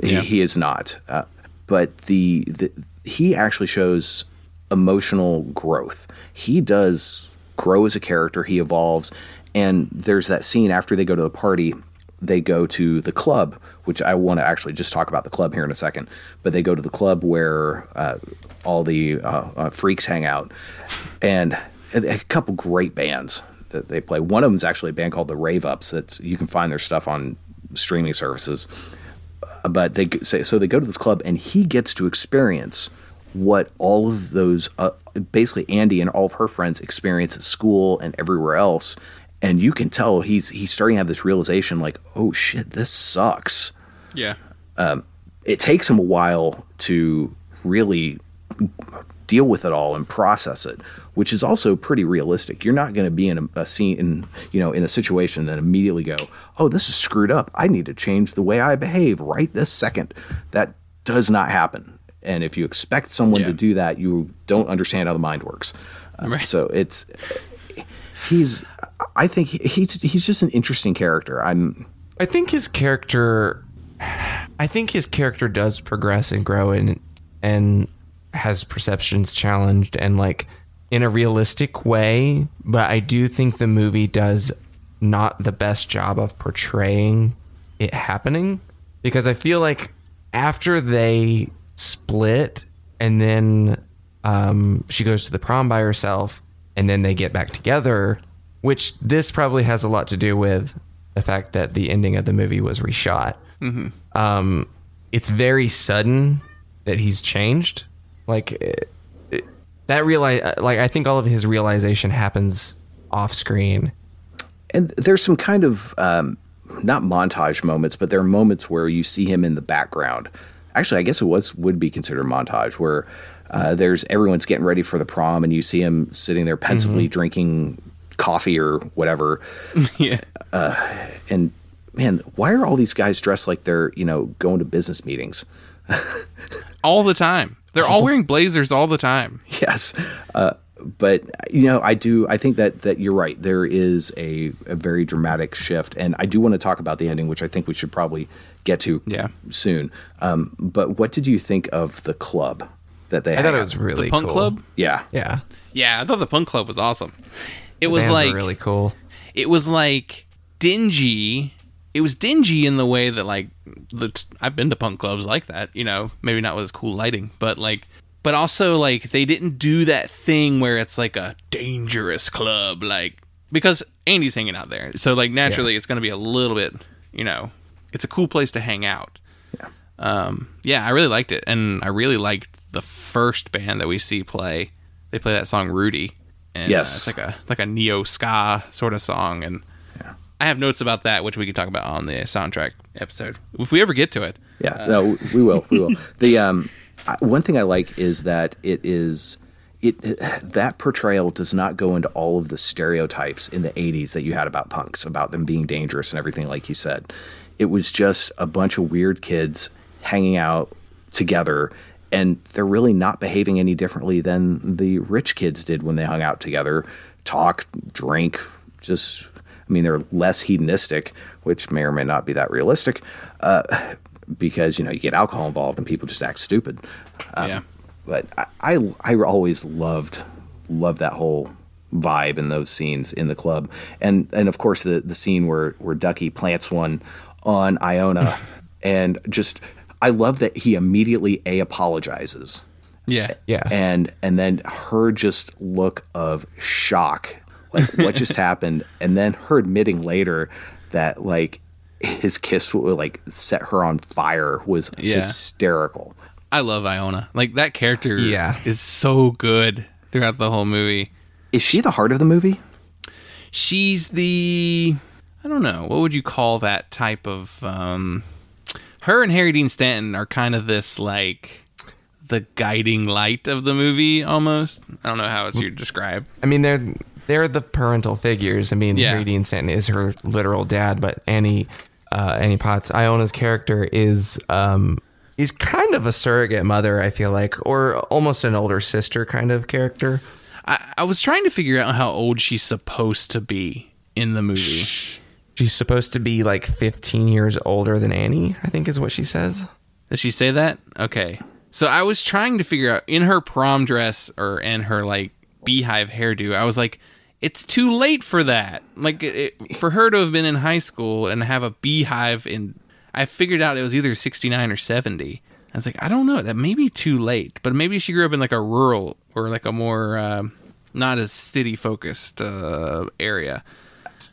He, he is not. Uh, but the, the he actually shows emotional growth. He does grow as a character. He evolves, and there's that scene after they go to the party. They go to the club, which I want to actually just talk about the club here in a second. But they go to the club where uh, all the uh, uh, freaks hang out, and a, couple great bands that they play. One of them is actually a band called the Rave Ups. That you can find their stuff on streaming services but they say so they go to this club and he gets to experience what all of those uh, basically Andy and all of her friends experience at school and everywhere else and you can tell he's he's starting to have this realization like oh shit this sucks Yeah, it takes him a while to really deal with it all and process it, which is also pretty realistic. You're not going to be in a, a scene, in, you know, in a situation that immediately go, "Oh, this is screwed up. I need to change the way I behave right this second. That does not happen. And if you expect someone Yeah. to do that, you don't understand how the mind works. Uh, Right. So it's he's. I think he- he's he's just an interesting character. I'm I think his character I think his character does progress and grow and and has perceptions challenged and like in a realistic way, but I do think the movie does not the best job of portraying it happening because I feel like after they split and then um, she goes to the prom by herself and then they get back together, which this probably has a lot to do with the fact that the ending of the movie was reshot. Um, it's very sudden that he's changed. Like it, it- that realize, like I think all of his realization happens off screen, and there's some kind of um, not montage moments, but there are moments where you see him in the background. Actually, I guess it was would be considered montage where uh, there's everyone's getting ready for the prom, and you see him sitting there pensively drinking coffee or whatever. yeah. And man, why are all these guys dressed like they're you know going to business meetings? All the time. They're all wearing blazers all the time. yes. Uh, but you know, I do. I think that that you're right. There is a, a very dramatic shift, and I do want to talk about the ending, which I think we should probably get to Yeah. soon. Um, but what did you think of the club that they? Had? I hang thought it was really the punk cool. club? Yeah, Yeah, Yeah, I thought the punk club was awesome. It was like really cool. it was like dingy. It was dingy in the way that like the I've been to punk clubs like that, you know, maybe not with as cool lighting, but like but also like they didn't do that thing where it's like a dangerous club like because Andy's hanging out there. So like naturally it's going to be a little bit, you know, it's a cool place to hang out. Yeah. Um yeah, I really liked it and I really liked the first band that we see play. They play that song Rudy. And, uh, Yes. it's like a like a neo ska sort of song and I have notes about that, which we can talk about on the soundtrack episode if we ever get to it. Yeah, no, we will. We will. the um, one thing I like is that it is it, it that portrayal does not go into all of the stereotypes in the '80s that you had about punks, about them being dangerous and everything, like you said. It was just a bunch of weird kids hanging out together, and they're really not behaving any differently than the rich kids did when they hung out together, talk, drink, just. I mean, they're less hedonistic, which may or may not be that realistic, uh, because you know you get alcohol involved and people just act stupid. Um, yeah. But I, I, I always loved loved that whole vibe and those scenes in the club, and and of course the the scene where where Ducky plants one on Iona, and just I love that he immediately a apologizes Yeah. Yeah, and and then her just look of shock like what just happened and then her admitting later that like his kiss would like set her on fire was Yeah. hysterical I love Iona. Like that character Yeah. is so good throughout the whole movie. is she the heart of the movie She's the I don't know, what would you call that type of um her and Harry Dean Stanton are kind of this like the guiding light of the movie almost. I don't know how it's you describe. I mean they're they're the parental figures. I mean, Yeah. Harry Dean Stanton is her literal dad, but Annie uh, Annie Potts Iona's character is um he's kind of a surrogate mother. I feel like, or almost an older sister kind of character. I, I was trying to figure out how old she's supposed to be in the movie. She's supposed to be like 15 years older than Annie. I think is what she says. Does she say that? Okay. So I was trying to figure out in her prom dress or in her like beehive hairdo. I was like, it's too late for that. Like it, for her to have been in high school and have a beehive in. I figured out it was either sixty nine or seventy. I was like, I don't know. That may be too late, but maybe she grew up in like a rural or like a more um not as city focused uh, area.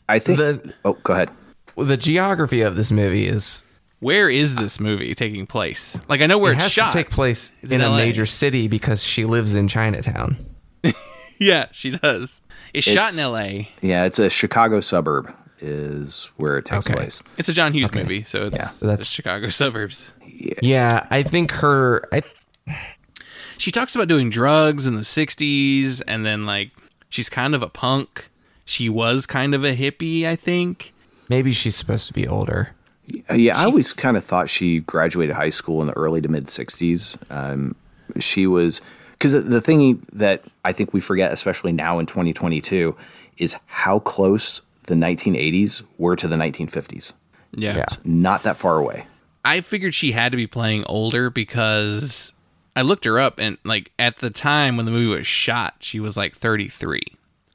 I think The- oh go ahead the geography of this movie is Where is this movie taking place? Like I know where it it's has shot. to take place It's in, in a major city because she lives in Chinatown. yeah, she does. It's, shot in L.A. yeah it's a chicago suburb is where it takes Okay. place It's a John Hughes movie, so it's Yeah, so the that's- Chicago suburbs. Yeah, I think her. I, She talks about doing drugs in the '60s, and then like she's kind of a punk. She was kind of a hippie, I think. maybe she's supposed to be older. Uh, yeah, I always kind of thought she graduated high school in the early to mid '60s. Um, she was because the thing that I think we forget, especially now in 2022, is how close the 1980s were to the 1950s. Yeah. Yeah. Not that far away. I figured she had to be playing older because I looked her up, and like at the time when the movie was shot, she was like 33.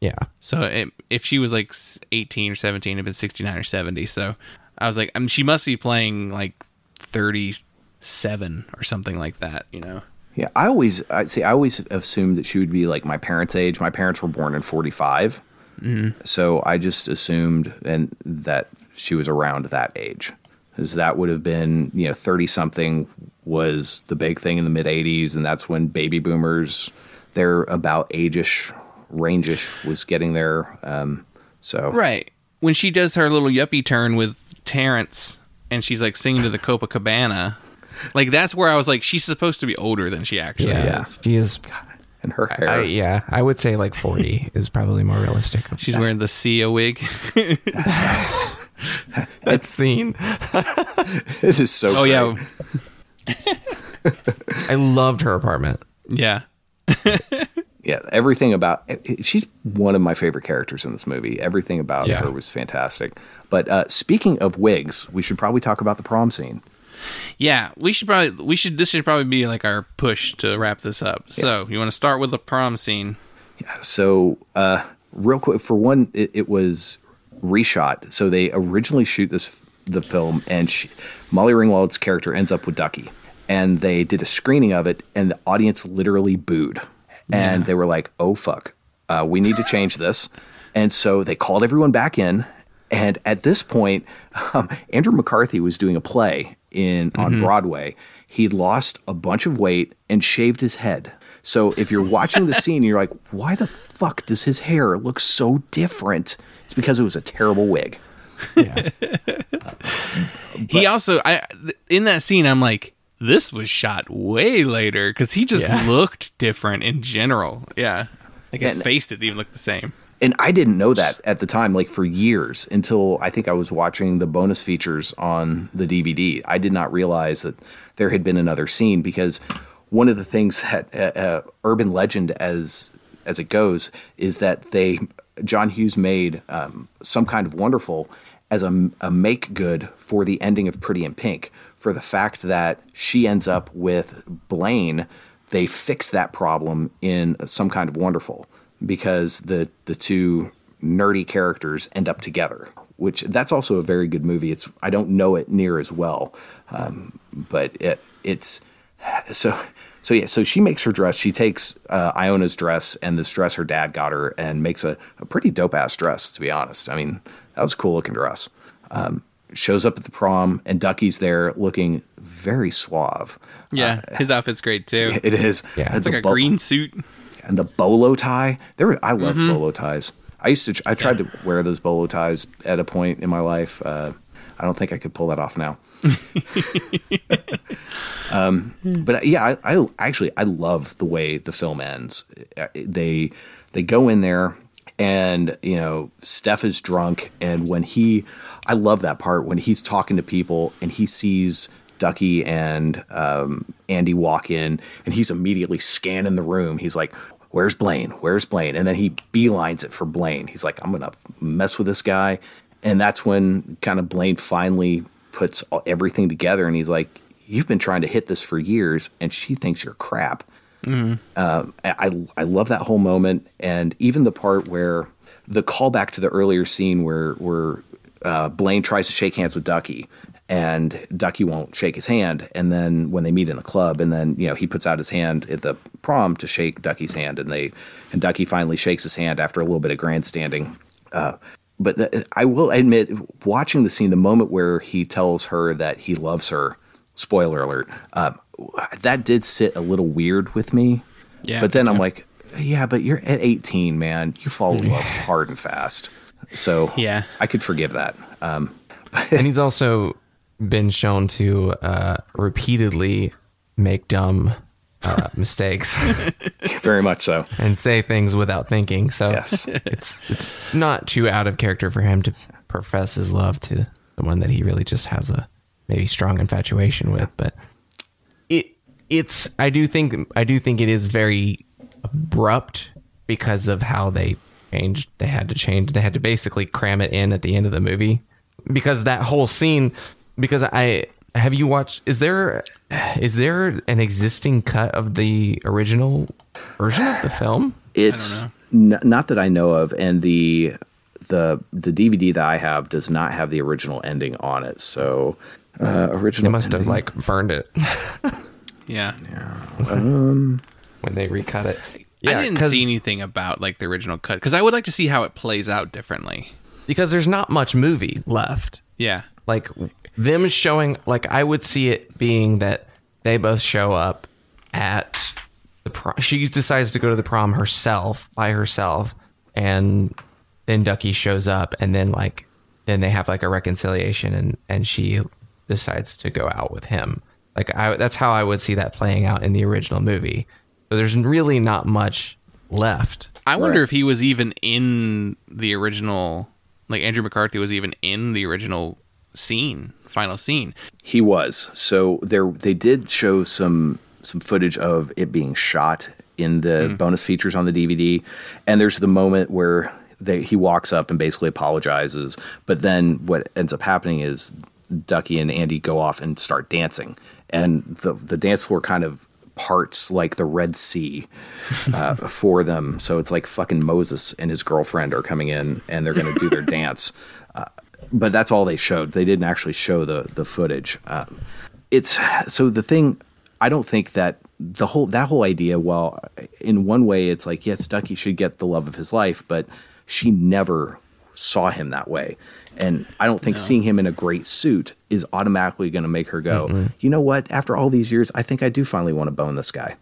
Yeah, So it, if she was like 18 or 17, it'd been 69 or 70. So I was like, I mean, she must be playing like 37 or something like that, you know? Yeah, I always I see. I always assumed that she would be like my parents' age. My parents were born in '45, mm-hmm. so I just assumed and that she was around that age, because that would have been you know thirty something was the big thing in the mid '80s, and that's when baby boomers, they're about age-ish, range-ish was getting there. Um, so Right. when she does her little yuppie turn with Terrence and she's like singing to the Copacabana, like that's where I was like, she's supposed to be older than she actually Yeah, Yeah. she is. And her hair. I, yeah, I would say like forty is probably more realistic. She's wearing the Sia wig. that scene. this is so. oh yeah. I loved her apartment. yeah. Yeah. Everything about she's one of my favorite characters in this movie. Everything about Yeah. her was fantastic. But uh, speaking of wigs, we should probably talk about the prom scene. Yeah, we should probably we should this should probably be like our push to wrap this up. So you want to start with the prom scene? Yeah. So, uh, real quick, for one, it, it was reshot. So they originally shoot this the film, and she, Molly Ringwald's character ends up with Ducky, and they did a screening of it, and the audience literally booed, and they were like, "Oh fuck, uh, we need to change this," and so they called everyone back in. And at this point, um, Andrew McCarthy was doing a play in on Broadway. He'd lost a bunch of weight and shaved his head. So if you're watching the scene, you're like, why the fuck does his hair look so different? It's because it was a terrible wig. he also I in that scene I'm like this was shot way later because he just Yeah. looked different in general. Yeah, like his And- face didn't even look the same. And I didn't know that at the time, like for years, until I think I was watching the bonus features on the DVD. I did not realize that there had been another scene because one of the things that uh, uh, urban legend, as as it goes, is that they John Hughes made um, some kind of wonderful as a, a make good for the ending of Pretty in Pink for the fact that she ends up with Blaine. They fix that problem in some kind of wonderful because the the two nerdy characters end up together which that's also a very good movie. It's i don't know it near as well um, but it it's so so yeah so she makes her dress. She takes uh, iona's dress and this dress her dad got her and makes a, a pretty dope ass dress to be honest. I mean that was a cool looking dress. Um, shows up at the prom and ducky's there looking very suave Yeah, his outfit's great too. it is Yeah. It's The like a bo- green suit. and the bolo tie. There, were, I love Mm-hmm. bolo ties. I used to. I tried to wear those bolo ties at a point in my life. Uh, I don't think I could pull that off now. um, but uh, yeah, I, I actually I love the way the film ends. Uh, They they go in there and you know Steff is drunk, and when he, I love that part when he's talking to people and he sees Ducky and um, Andy walk in, and he's immediately scanning the room. He's like, "Where's Blaine? Where's Blaine?" And then he beelines it for Blaine. He's like, "I'm gonna mess with this guy," and that's when kind of Blaine finally puts everything together, and he's like, "You've been trying to hit this for years, and she thinks you're crap." Um, I I love that whole moment, and even the part where the callback to the earlier scene where where uh, Blaine tries to shake hands with Ducky, and Ducky won't shake his hand, and then when they meet in the club, and then you know he puts out his hand at the prom to shake Ducky's hand, and they and Ducky finally shakes his hand after a little bit of grandstanding. Uh, but I will admit, watching the scene, the moment where he tells her that he loves her, spoiler alert, uh, that did sit a little weird with me. Yeah, But then I'm like, yeah, but you're at 18, man. You fall in love hard and fast. So Yeah. I could forgive that. Um, and he's also been shown to uh, repeatedly make dumb uh, mistakes very much so. and say things without thinking. So Yes. it's it's not too out of character for him to profess his love to someone that he really just has a maybe strong infatuation with. But it it's I do think I do think it is very abrupt because of how they changed. They had to change. They had to basically cram it in at the end of the movie because that whole scene. Because I have you watched? Is there is there an existing cut of the original version of the film? It's n- not that I know of, and the the the DVD that I have does not have the original ending on it. So uh, They original must have like burned it Yeah. yeah when they recut it. I didn't see anything about like the original cut because I would like to see how it plays out differently. because there's not much movie left. Yeah. like them showing like i would see it being that they both show up at the prom she decides to go to the prom herself by herself and then ducky shows up and then like then they have like a reconciliation and and she decides to go out with him. Like I that's how I would see that playing out in the original movie. But there's really not much left. I wonder Right. if he was even in the original, like Andrew McCarthy was even in the original scene, final scene. He was. So there they did show some some footage of it being shot in the hmm. bonus features on the DVD. And there's the moment where they, he walks up and basically apologizes. But then what ends up happening is Ducky and Andy go off and start dancing. And the the dance floor kind of parts like the Red Sea uh, for them. So it's like fucking Moses and his girlfriend are coming in and they're going to do their dance. Uh, but that's all they showed. They didn't actually show the the footage. Um, it's so the thing. I don't think that the whole that whole idea. Well, in one way, it's like yes, Ducky should get the love of his life, but she never saw him that way. And I don't think seeing him in a great suit is automatically going to make her go, you know what? After all these years, I think I do finally want to bone this guy.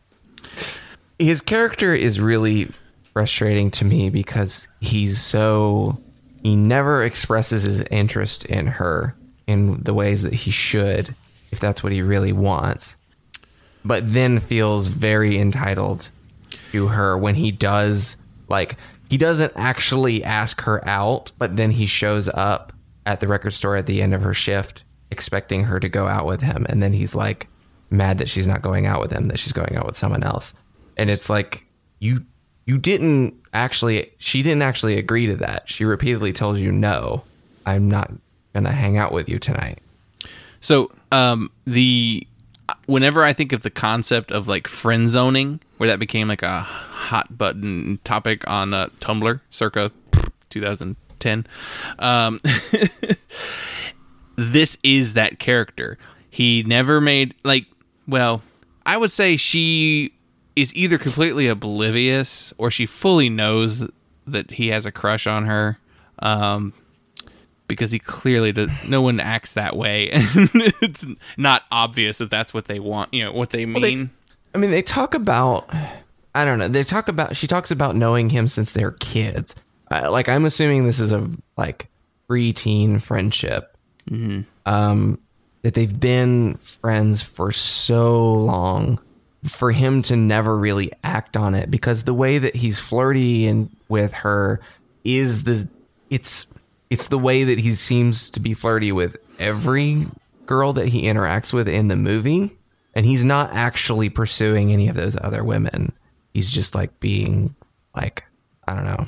his character is really frustrating to me because he's so he never expresses his interest in her in the ways that he should if that's what he really wants but then feels very entitled to her when he does like he doesn't actually ask her out but then he shows up at the record store at the end of her shift expecting her to go out with him. And then he's like mad that she's not going out with him that she's going out with someone else. And it's like you you didn't actually she didn't actually agree to that. She repeatedly told you no i'm not gonna hang out with you tonight. So, um, the whenever I think of the concept of like friend zoning, where that became like a hot button topic on uh, Tumblr, circa 2010, um, this is that character. He never made like, well, I would say she is either completely oblivious or she fully knows that he has a crush on her. Um, because he clearly does. No one acts that way, and it's not obvious that that's what they want. You know what they mean. they- I mean, they talk about. I don't know. They talk about. She talks about knowing him since they're kids. Uh, like I'm assuming this is a like preteen friendship. Um, that they've been friends for so long. For him to never really act on it because the way that he's flirty and with her is the it's it's the way that he seems to be flirty with every girl that he interacts with in the movie and he's not actually pursuing any of those other women. He's just like being like i don't know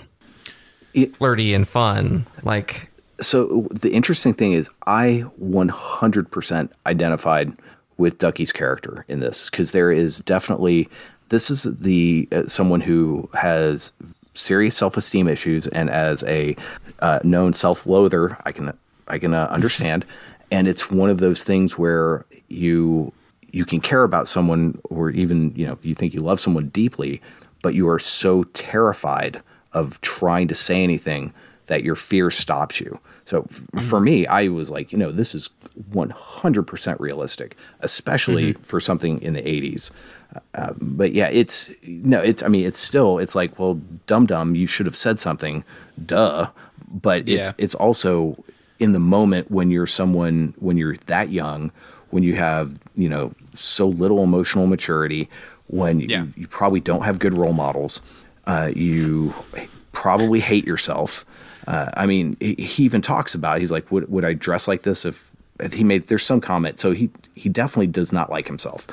It- flirty and fun like so the interesting thing is I 100% identified with Ducky's character in this because there is definitely this is the uh, someone who has serious self-esteem issues and as a uh, known self-loather I can I can uh, understand. And it's one of those things where you you can care about someone or even you know you think you love someone deeply but you are so terrified of trying to say anything that your fear stops you. So f- for me i was like you know this is 100% realistic especially for something in the 80s uh, but yeah it's no it's i mean it's still it's like well dum dum you should have said something duh. But it's Yeah. it's also in the moment when you're someone when you're that young when you have you know so little emotional maturity when you, you probably don't have good role models uh, you probably hate yourself uh, i mean he, he even talks about it. he's like would, would i dress like this if if he made there's some comment. So he he definitely does not like himself.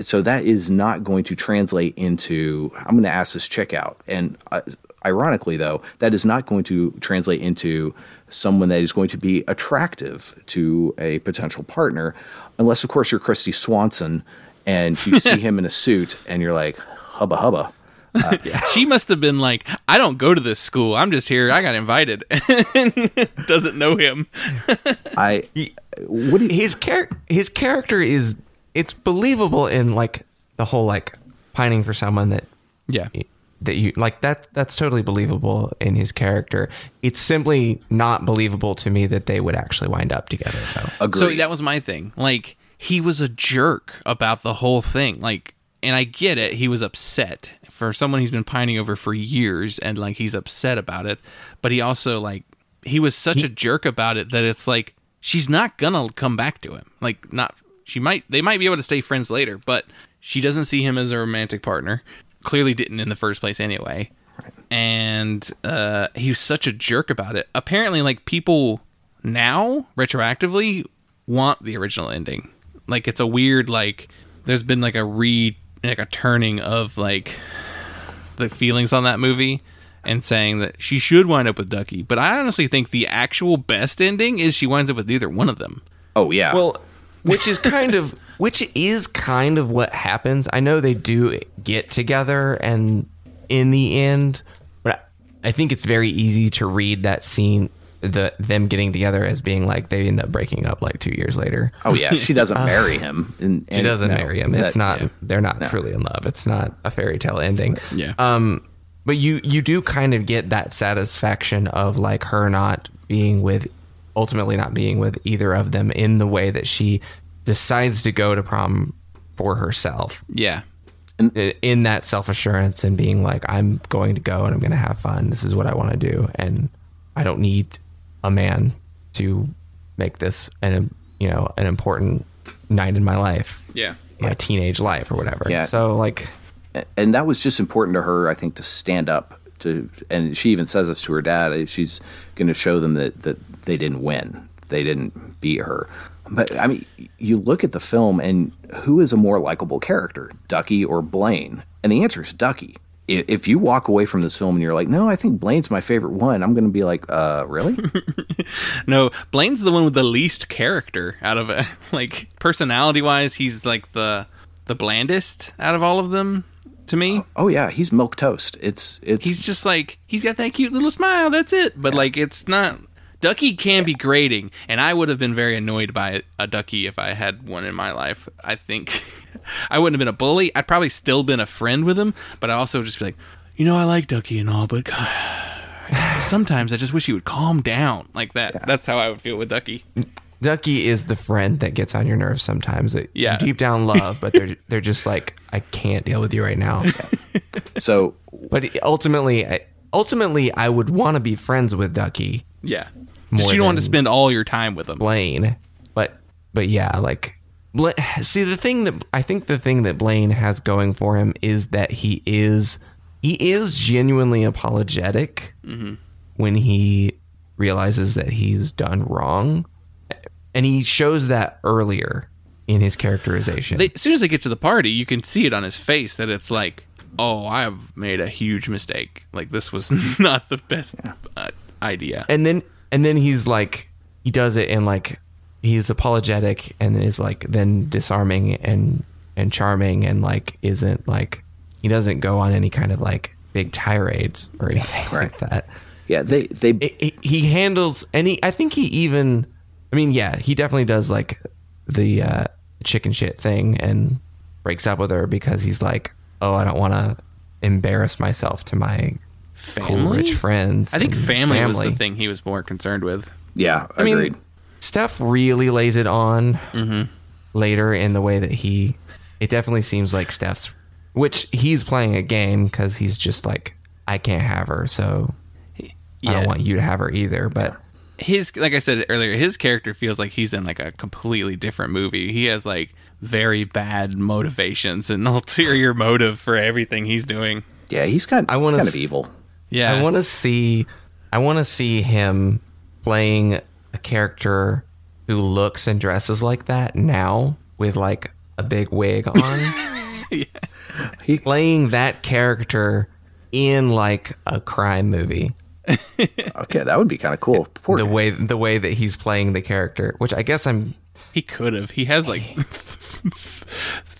So that is not going to translate into i'm going to ask this chick out. And uh, ironically though that is not going to translate into someone that is going to be attractive to a potential partner unless of course you're kristy swanson and you see him in a suit and you're like hubba hubba Uh, she must have been like, I don't go to this school. I'm just here. I got invited. Doesn't know him. i what do you, his char- his character is it's believable in like the whole like pining for someone that Yeah. that you like that that's totally believable in his character it's simply not believable to me that they would actually wind up together though agree So that was my thing. Like he was a jerk about the whole thing. Like, and I get it. He was upset for someone he's been pining over for years, and like he's upset about it. But he also like he was such a jerk about it that it's like she's not gonna come back to him. Like not she might they might be able to stay friends later, but she doesn't see him as a romantic partner. Clearly didn't in the first place anyway. And uh he was such a jerk about it. Apparently like people now retroactively want the original ending. Like it's a weird like there's been like a re like a turning of like the feelings on that movie and saying that she should wind up with Ducky. But I honestly think the actual best ending is she winds up with neither one of them. Oh yeah. Well, which is kind of which is kind of what happens. I know they do get together and in the end, but I I think it's very easy to read that scene the them getting together as being like they end up breaking up like 2 years later. oh yeah. She doesn't marry him. And, She doesn't marry him. It's that- not they're not truly in love. It's not a fairy tale ending. Yeah. Um, but you you do kind of get that satisfaction of like her not being with, ultimately not being with either of them in the way that she decides to go to prom for herself. Yeah. I- In that self assurance and being like, I'm going to go and I'm going to have fun. This is what I want to do, and I don't need a man to make this an you know an important night in my life, Yeah. my teenage life or whatever. Yeah. So like, and that was just important to her, I think, to stand up to. And she even says this to her dad. Eh, she's going to show them that that they didn't win, they didn't beat her. But I mean, you look at the film, and who is a more likable character, Ducky or Blaine? And the answer is Ducky. If you walk away from this film and you're like, "No, I think Blaine's my favorite one," I'm going to be like, "Uh, really?" No, Blaine's the one with the least character out of it. Like personality wise, he's like the the blandest out of all of them to me. oh yeah, he's milk toast. It's it's He's just like he's got that cute little smile. That's it. But like it's not. Ducky can be grating, and I would have been very annoyed by a ducky if I had one in my life. I think I wouldn't have been a bully. I'd probably still been a friend with him, but I also just be like, you know, I like Ducky and all, but God, sometimes I just wish he would calm down like that. That's how I would feel with Ducky. Ducky is the friend that gets on your nerves sometimes that Yeah. you deep down love, but they're they're just like I can't deal with you right now. so But ultimately, I- ultimately, I would want to be friends with Ducky Yeah. More Just you don't want to spend all your time with him. Blaine, but but yeah, like Bla- see the thing that I think the thing that Blaine has going for him is that he is he is genuinely apologetic when he realizes that he's done wrong, and he shows that earlier in his characterization. They, as soon as they get to the party, you can see it on his face that it's like, oh, I've made a huge mistake. Like this was not the best uh, idea. and then and then he's like he does it in like he's apologetic and is like then disarming and and charming and like isn't like he doesn't go on any kind of like big tirades or anything like that yeah, they they it, it- he handles and he i think he even i mean yeah he definitely does like the uh chicken shit thing and breaks up with her because he's like oh i don't want to embarrass myself to my cool Family? rich friends I think and family, was the thing he was more concerned with. yeah, I mean, agreed. Steff really lays it on Mm-hmm. later in the way that he. It definitely seems like Steff's, which he's playing a game because he's just like, I can't have her, so I don't want you to have her either. But His, like I said earlier, his character feels like he's in like a completely different movie. He has like very bad motivations and ulterior motive for everything he's doing. yeah, he's kind. I I wanna want kind of evil. Yeah, I want to see, I want to see him playing a character who looks and dresses like that now with like a big wig on. He- playing that character in like a crime movie. Okay, that would be kind of cool. Poor the guy. way the way that he's playing the character, which I guess I'm he could have. He has like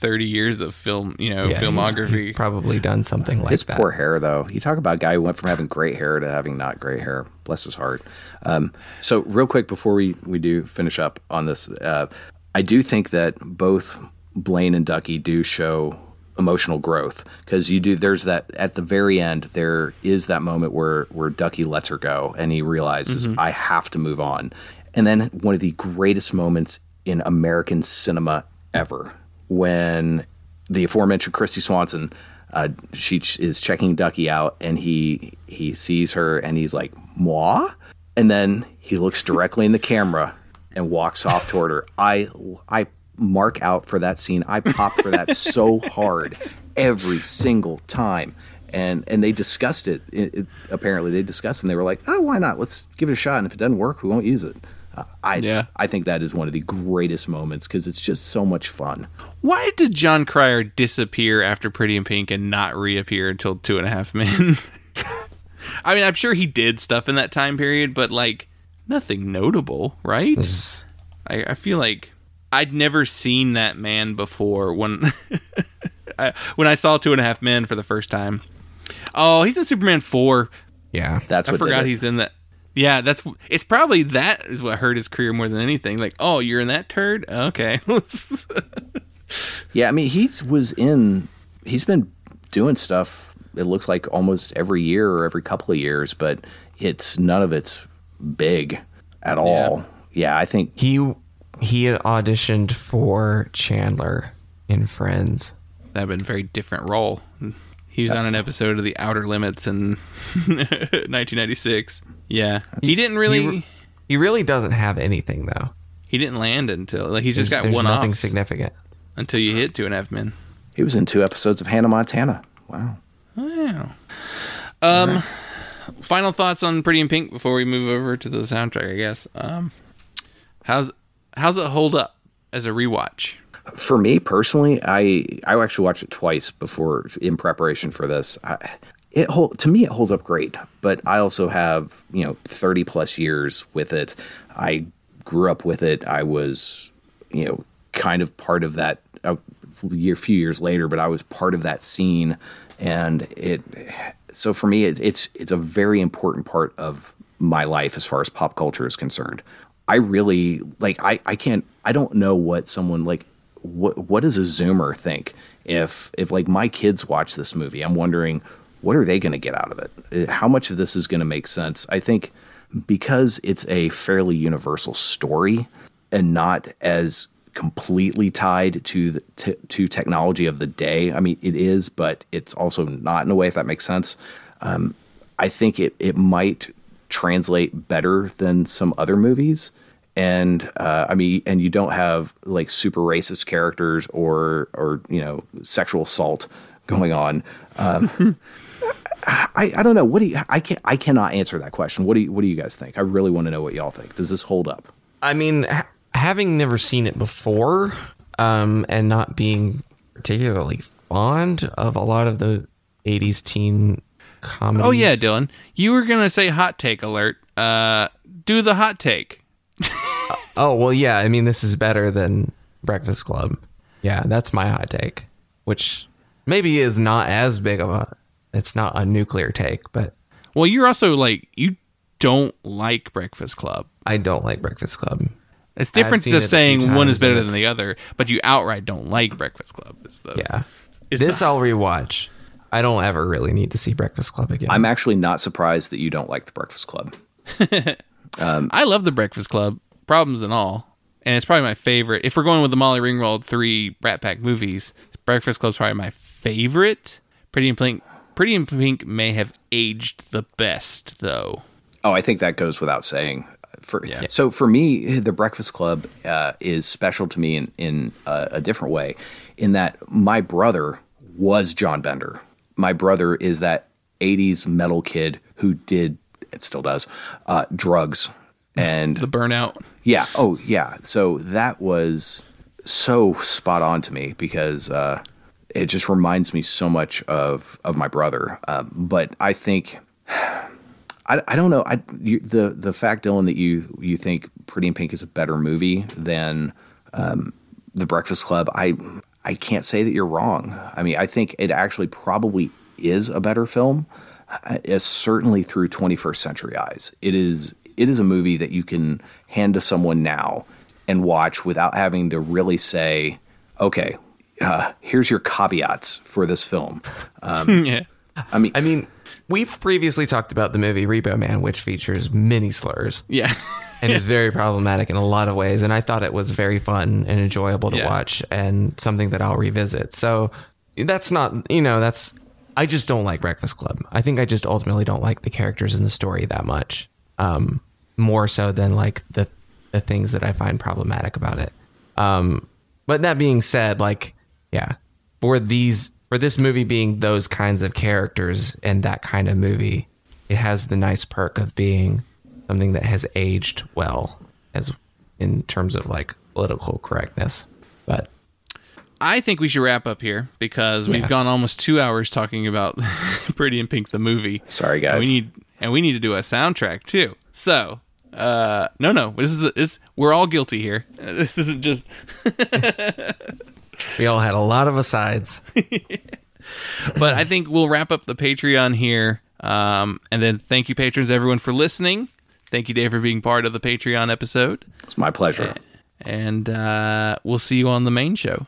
thirty years of film, you know, yeah, filmography. He's, probably done something like His that. poor hair, though. You talk about a guy who went from having great hair to having not great hair. Bless his heart. Um, so, real quick before we, we do finish up on this, uh, I do think that both Blaine and Ducky do show emotional growth because you do. There's that at the very end. There is that moment where where Ducky lets her go and he realizes I have to move on. And then one of the greatest moments in American cinema ever when the aforementioned Kristy Swanson, uh, she ch- is checking Ducky out, and he he sees her, and he's like, "Moi," and then he looks directly in the camera and walks off toward her. I I mark out for that scene. I pop for that so hard every single time. And and they discussed it, it, it- Apparently, they discussed, it and they were like, "Oh, why not? Let's give it a shot. And if it doesn't work, we won't use it." Uh, I Yeah. I think that is one of the greatest moments because it's just so much fun. Why did Jon Cryer disappear after Pretty in Pink and not reappear until Two and a Half Men? I mean, I'm sure he did stuff in that time period, but like nothing notable, right? It's- I, I feel like I'd never seen that man before when I, when I saw Two and a Half Men for the first time. Oh, he's in Superman four. yeah. That's I what did forgot it. he's in that. Yeah, that's it's probably that is what hurt his career more than anything. Like, oh, you're in that turd. Okay, Yeah, I mean, he was in. He's been doing stuff. It looks like almost every year or every couple of years, but it's none of it's big at all. Yeah, I think He he auditioned for Chandler in Friends. that'd been a very different role. He was on an episode of The Outer Limits in 1996. Yeah, he didn't really. He, re- he really doesn't have anything though. He didn't land until like he's just got there's one nothing off significant. until you hit two and a half men. he was in two episodes of Hannah Montana. Wow. Wow. Um, final thoughts on Pretty in Pink before we move over to the soundtrack. I guess. Um, how's how's it hold up as a rewatch? For me personally, I I actually watched it twice before in preparation for this. I, it hold, to me it holds up great, but I also have you know thirty plus years with it. I grew up with it. I was you know kind of part of that a year, few years later, but I was part of that scene, and it. So for me, it, it's it's a very important part of my life as far as pop culture is concerned. I really like. I I can't. I don't know what someone like. What what does a Zoomer think if if like my kids watch this movie? I'm wondering what are they going to get out of it? Uh, How much of this is going to make sense? I think because it's a fairly universal story and not as completely tied to the, to, to technology of the day. I mean, it is, but it's also not in a way. If that makes sense, um, I think it it might translate better than some other movies. And uh, I mean, and you don't have like super racist characters or or you know sexual assault going on. Um, I, I don't know. What do you? I can I cannot answer that question. What do you What do you guys think? I really want to know what y'all think. Does this hold up? I mean, ha- having never seen it before, um, and not being particularly fond of a lot of the '80s teen comedies. Oh yeah, Dylan, you were gonna say hot take alert. Uh, do the hot take. Oh well, yeah. I mean, this is better than Breakfast Club. Yeah, that's my hot take, which maybe is not as big of a. It's not a nuclear take, but Well, you're also like you don't like Breakfast Club. I don't like Breakfast Club. It's different seen it than saying one is better than the other, but you outright don't like Breakfast Club. It's the Yeah, It's this the- I'll rewatch. I don't ever really need to see Breakfast Club again. I'm actually not surprised that you don't like the Breakfast Club. I love the Breakfast Club, problems and all, and it's probably my favorite. If we're going with the Molly Ringwald three Brat Pack movies, Breakfast Club's probably my favorite. Pretty in Pink, Pretty in Pink may have aged the best though. Oh, I think that goes without saying. For, Yeah. So for me, the Breakfast Club uh, is special to me in, in a, a different way, in that my brother was John Bender. My brother is that 80s metal kid who did, it still does, uh, drugs. And The Burnout. yeah, oh yeah. So that was so spot on to me because uh, it just reminds me so much of of my brother. Um, but I think I, I don't know. I you, the the fact, Dylan, that you you think Pretty in Pink is a better movie than um, The Breakfast Club. I I can't say that you're wrong. I mean, I think it actually probably is a better film. Uh, certainly through 21st century eyes. It is it is a movie that you can hand to someone now and watch without having to really say, okay, uh, here's your caveats for this film. yeah. I mean, I mean, we've previously talked about the movie Repo Man, which features many slurs Yeah. and is very problematic in a lot of ways. And I thought it was very fun and enjoyable to Yeah. watch and something that I'll revisit. So that's not, you know, that's, I just don't like Breakfast Club. I think I just ultimately don't like the characters in the story that much. Um, more so than like the the things that I find problematic about it. Um, but that being said, like yeah, for these for this movie being those kinds of characters and that kind of movie, it has the nice perk of being something that has aged well as in terms of like political correctness. But I think we should wrap up here because we've gone almost two hours talking about Pretty in Pink the movie. Sorry, guys. we need and we need to do a soundtrack too. So, uh, no, no, this is this. We're all guilty here. This isn't just. we all had a lot of asides. But I think we'll wrap up the Patreon here. Um, and then thank you, patrons, everyone, for listening. Thank you, Dave, for being part of the Patreon episode. It's my pleasure. And uh, we'll see you on the main show.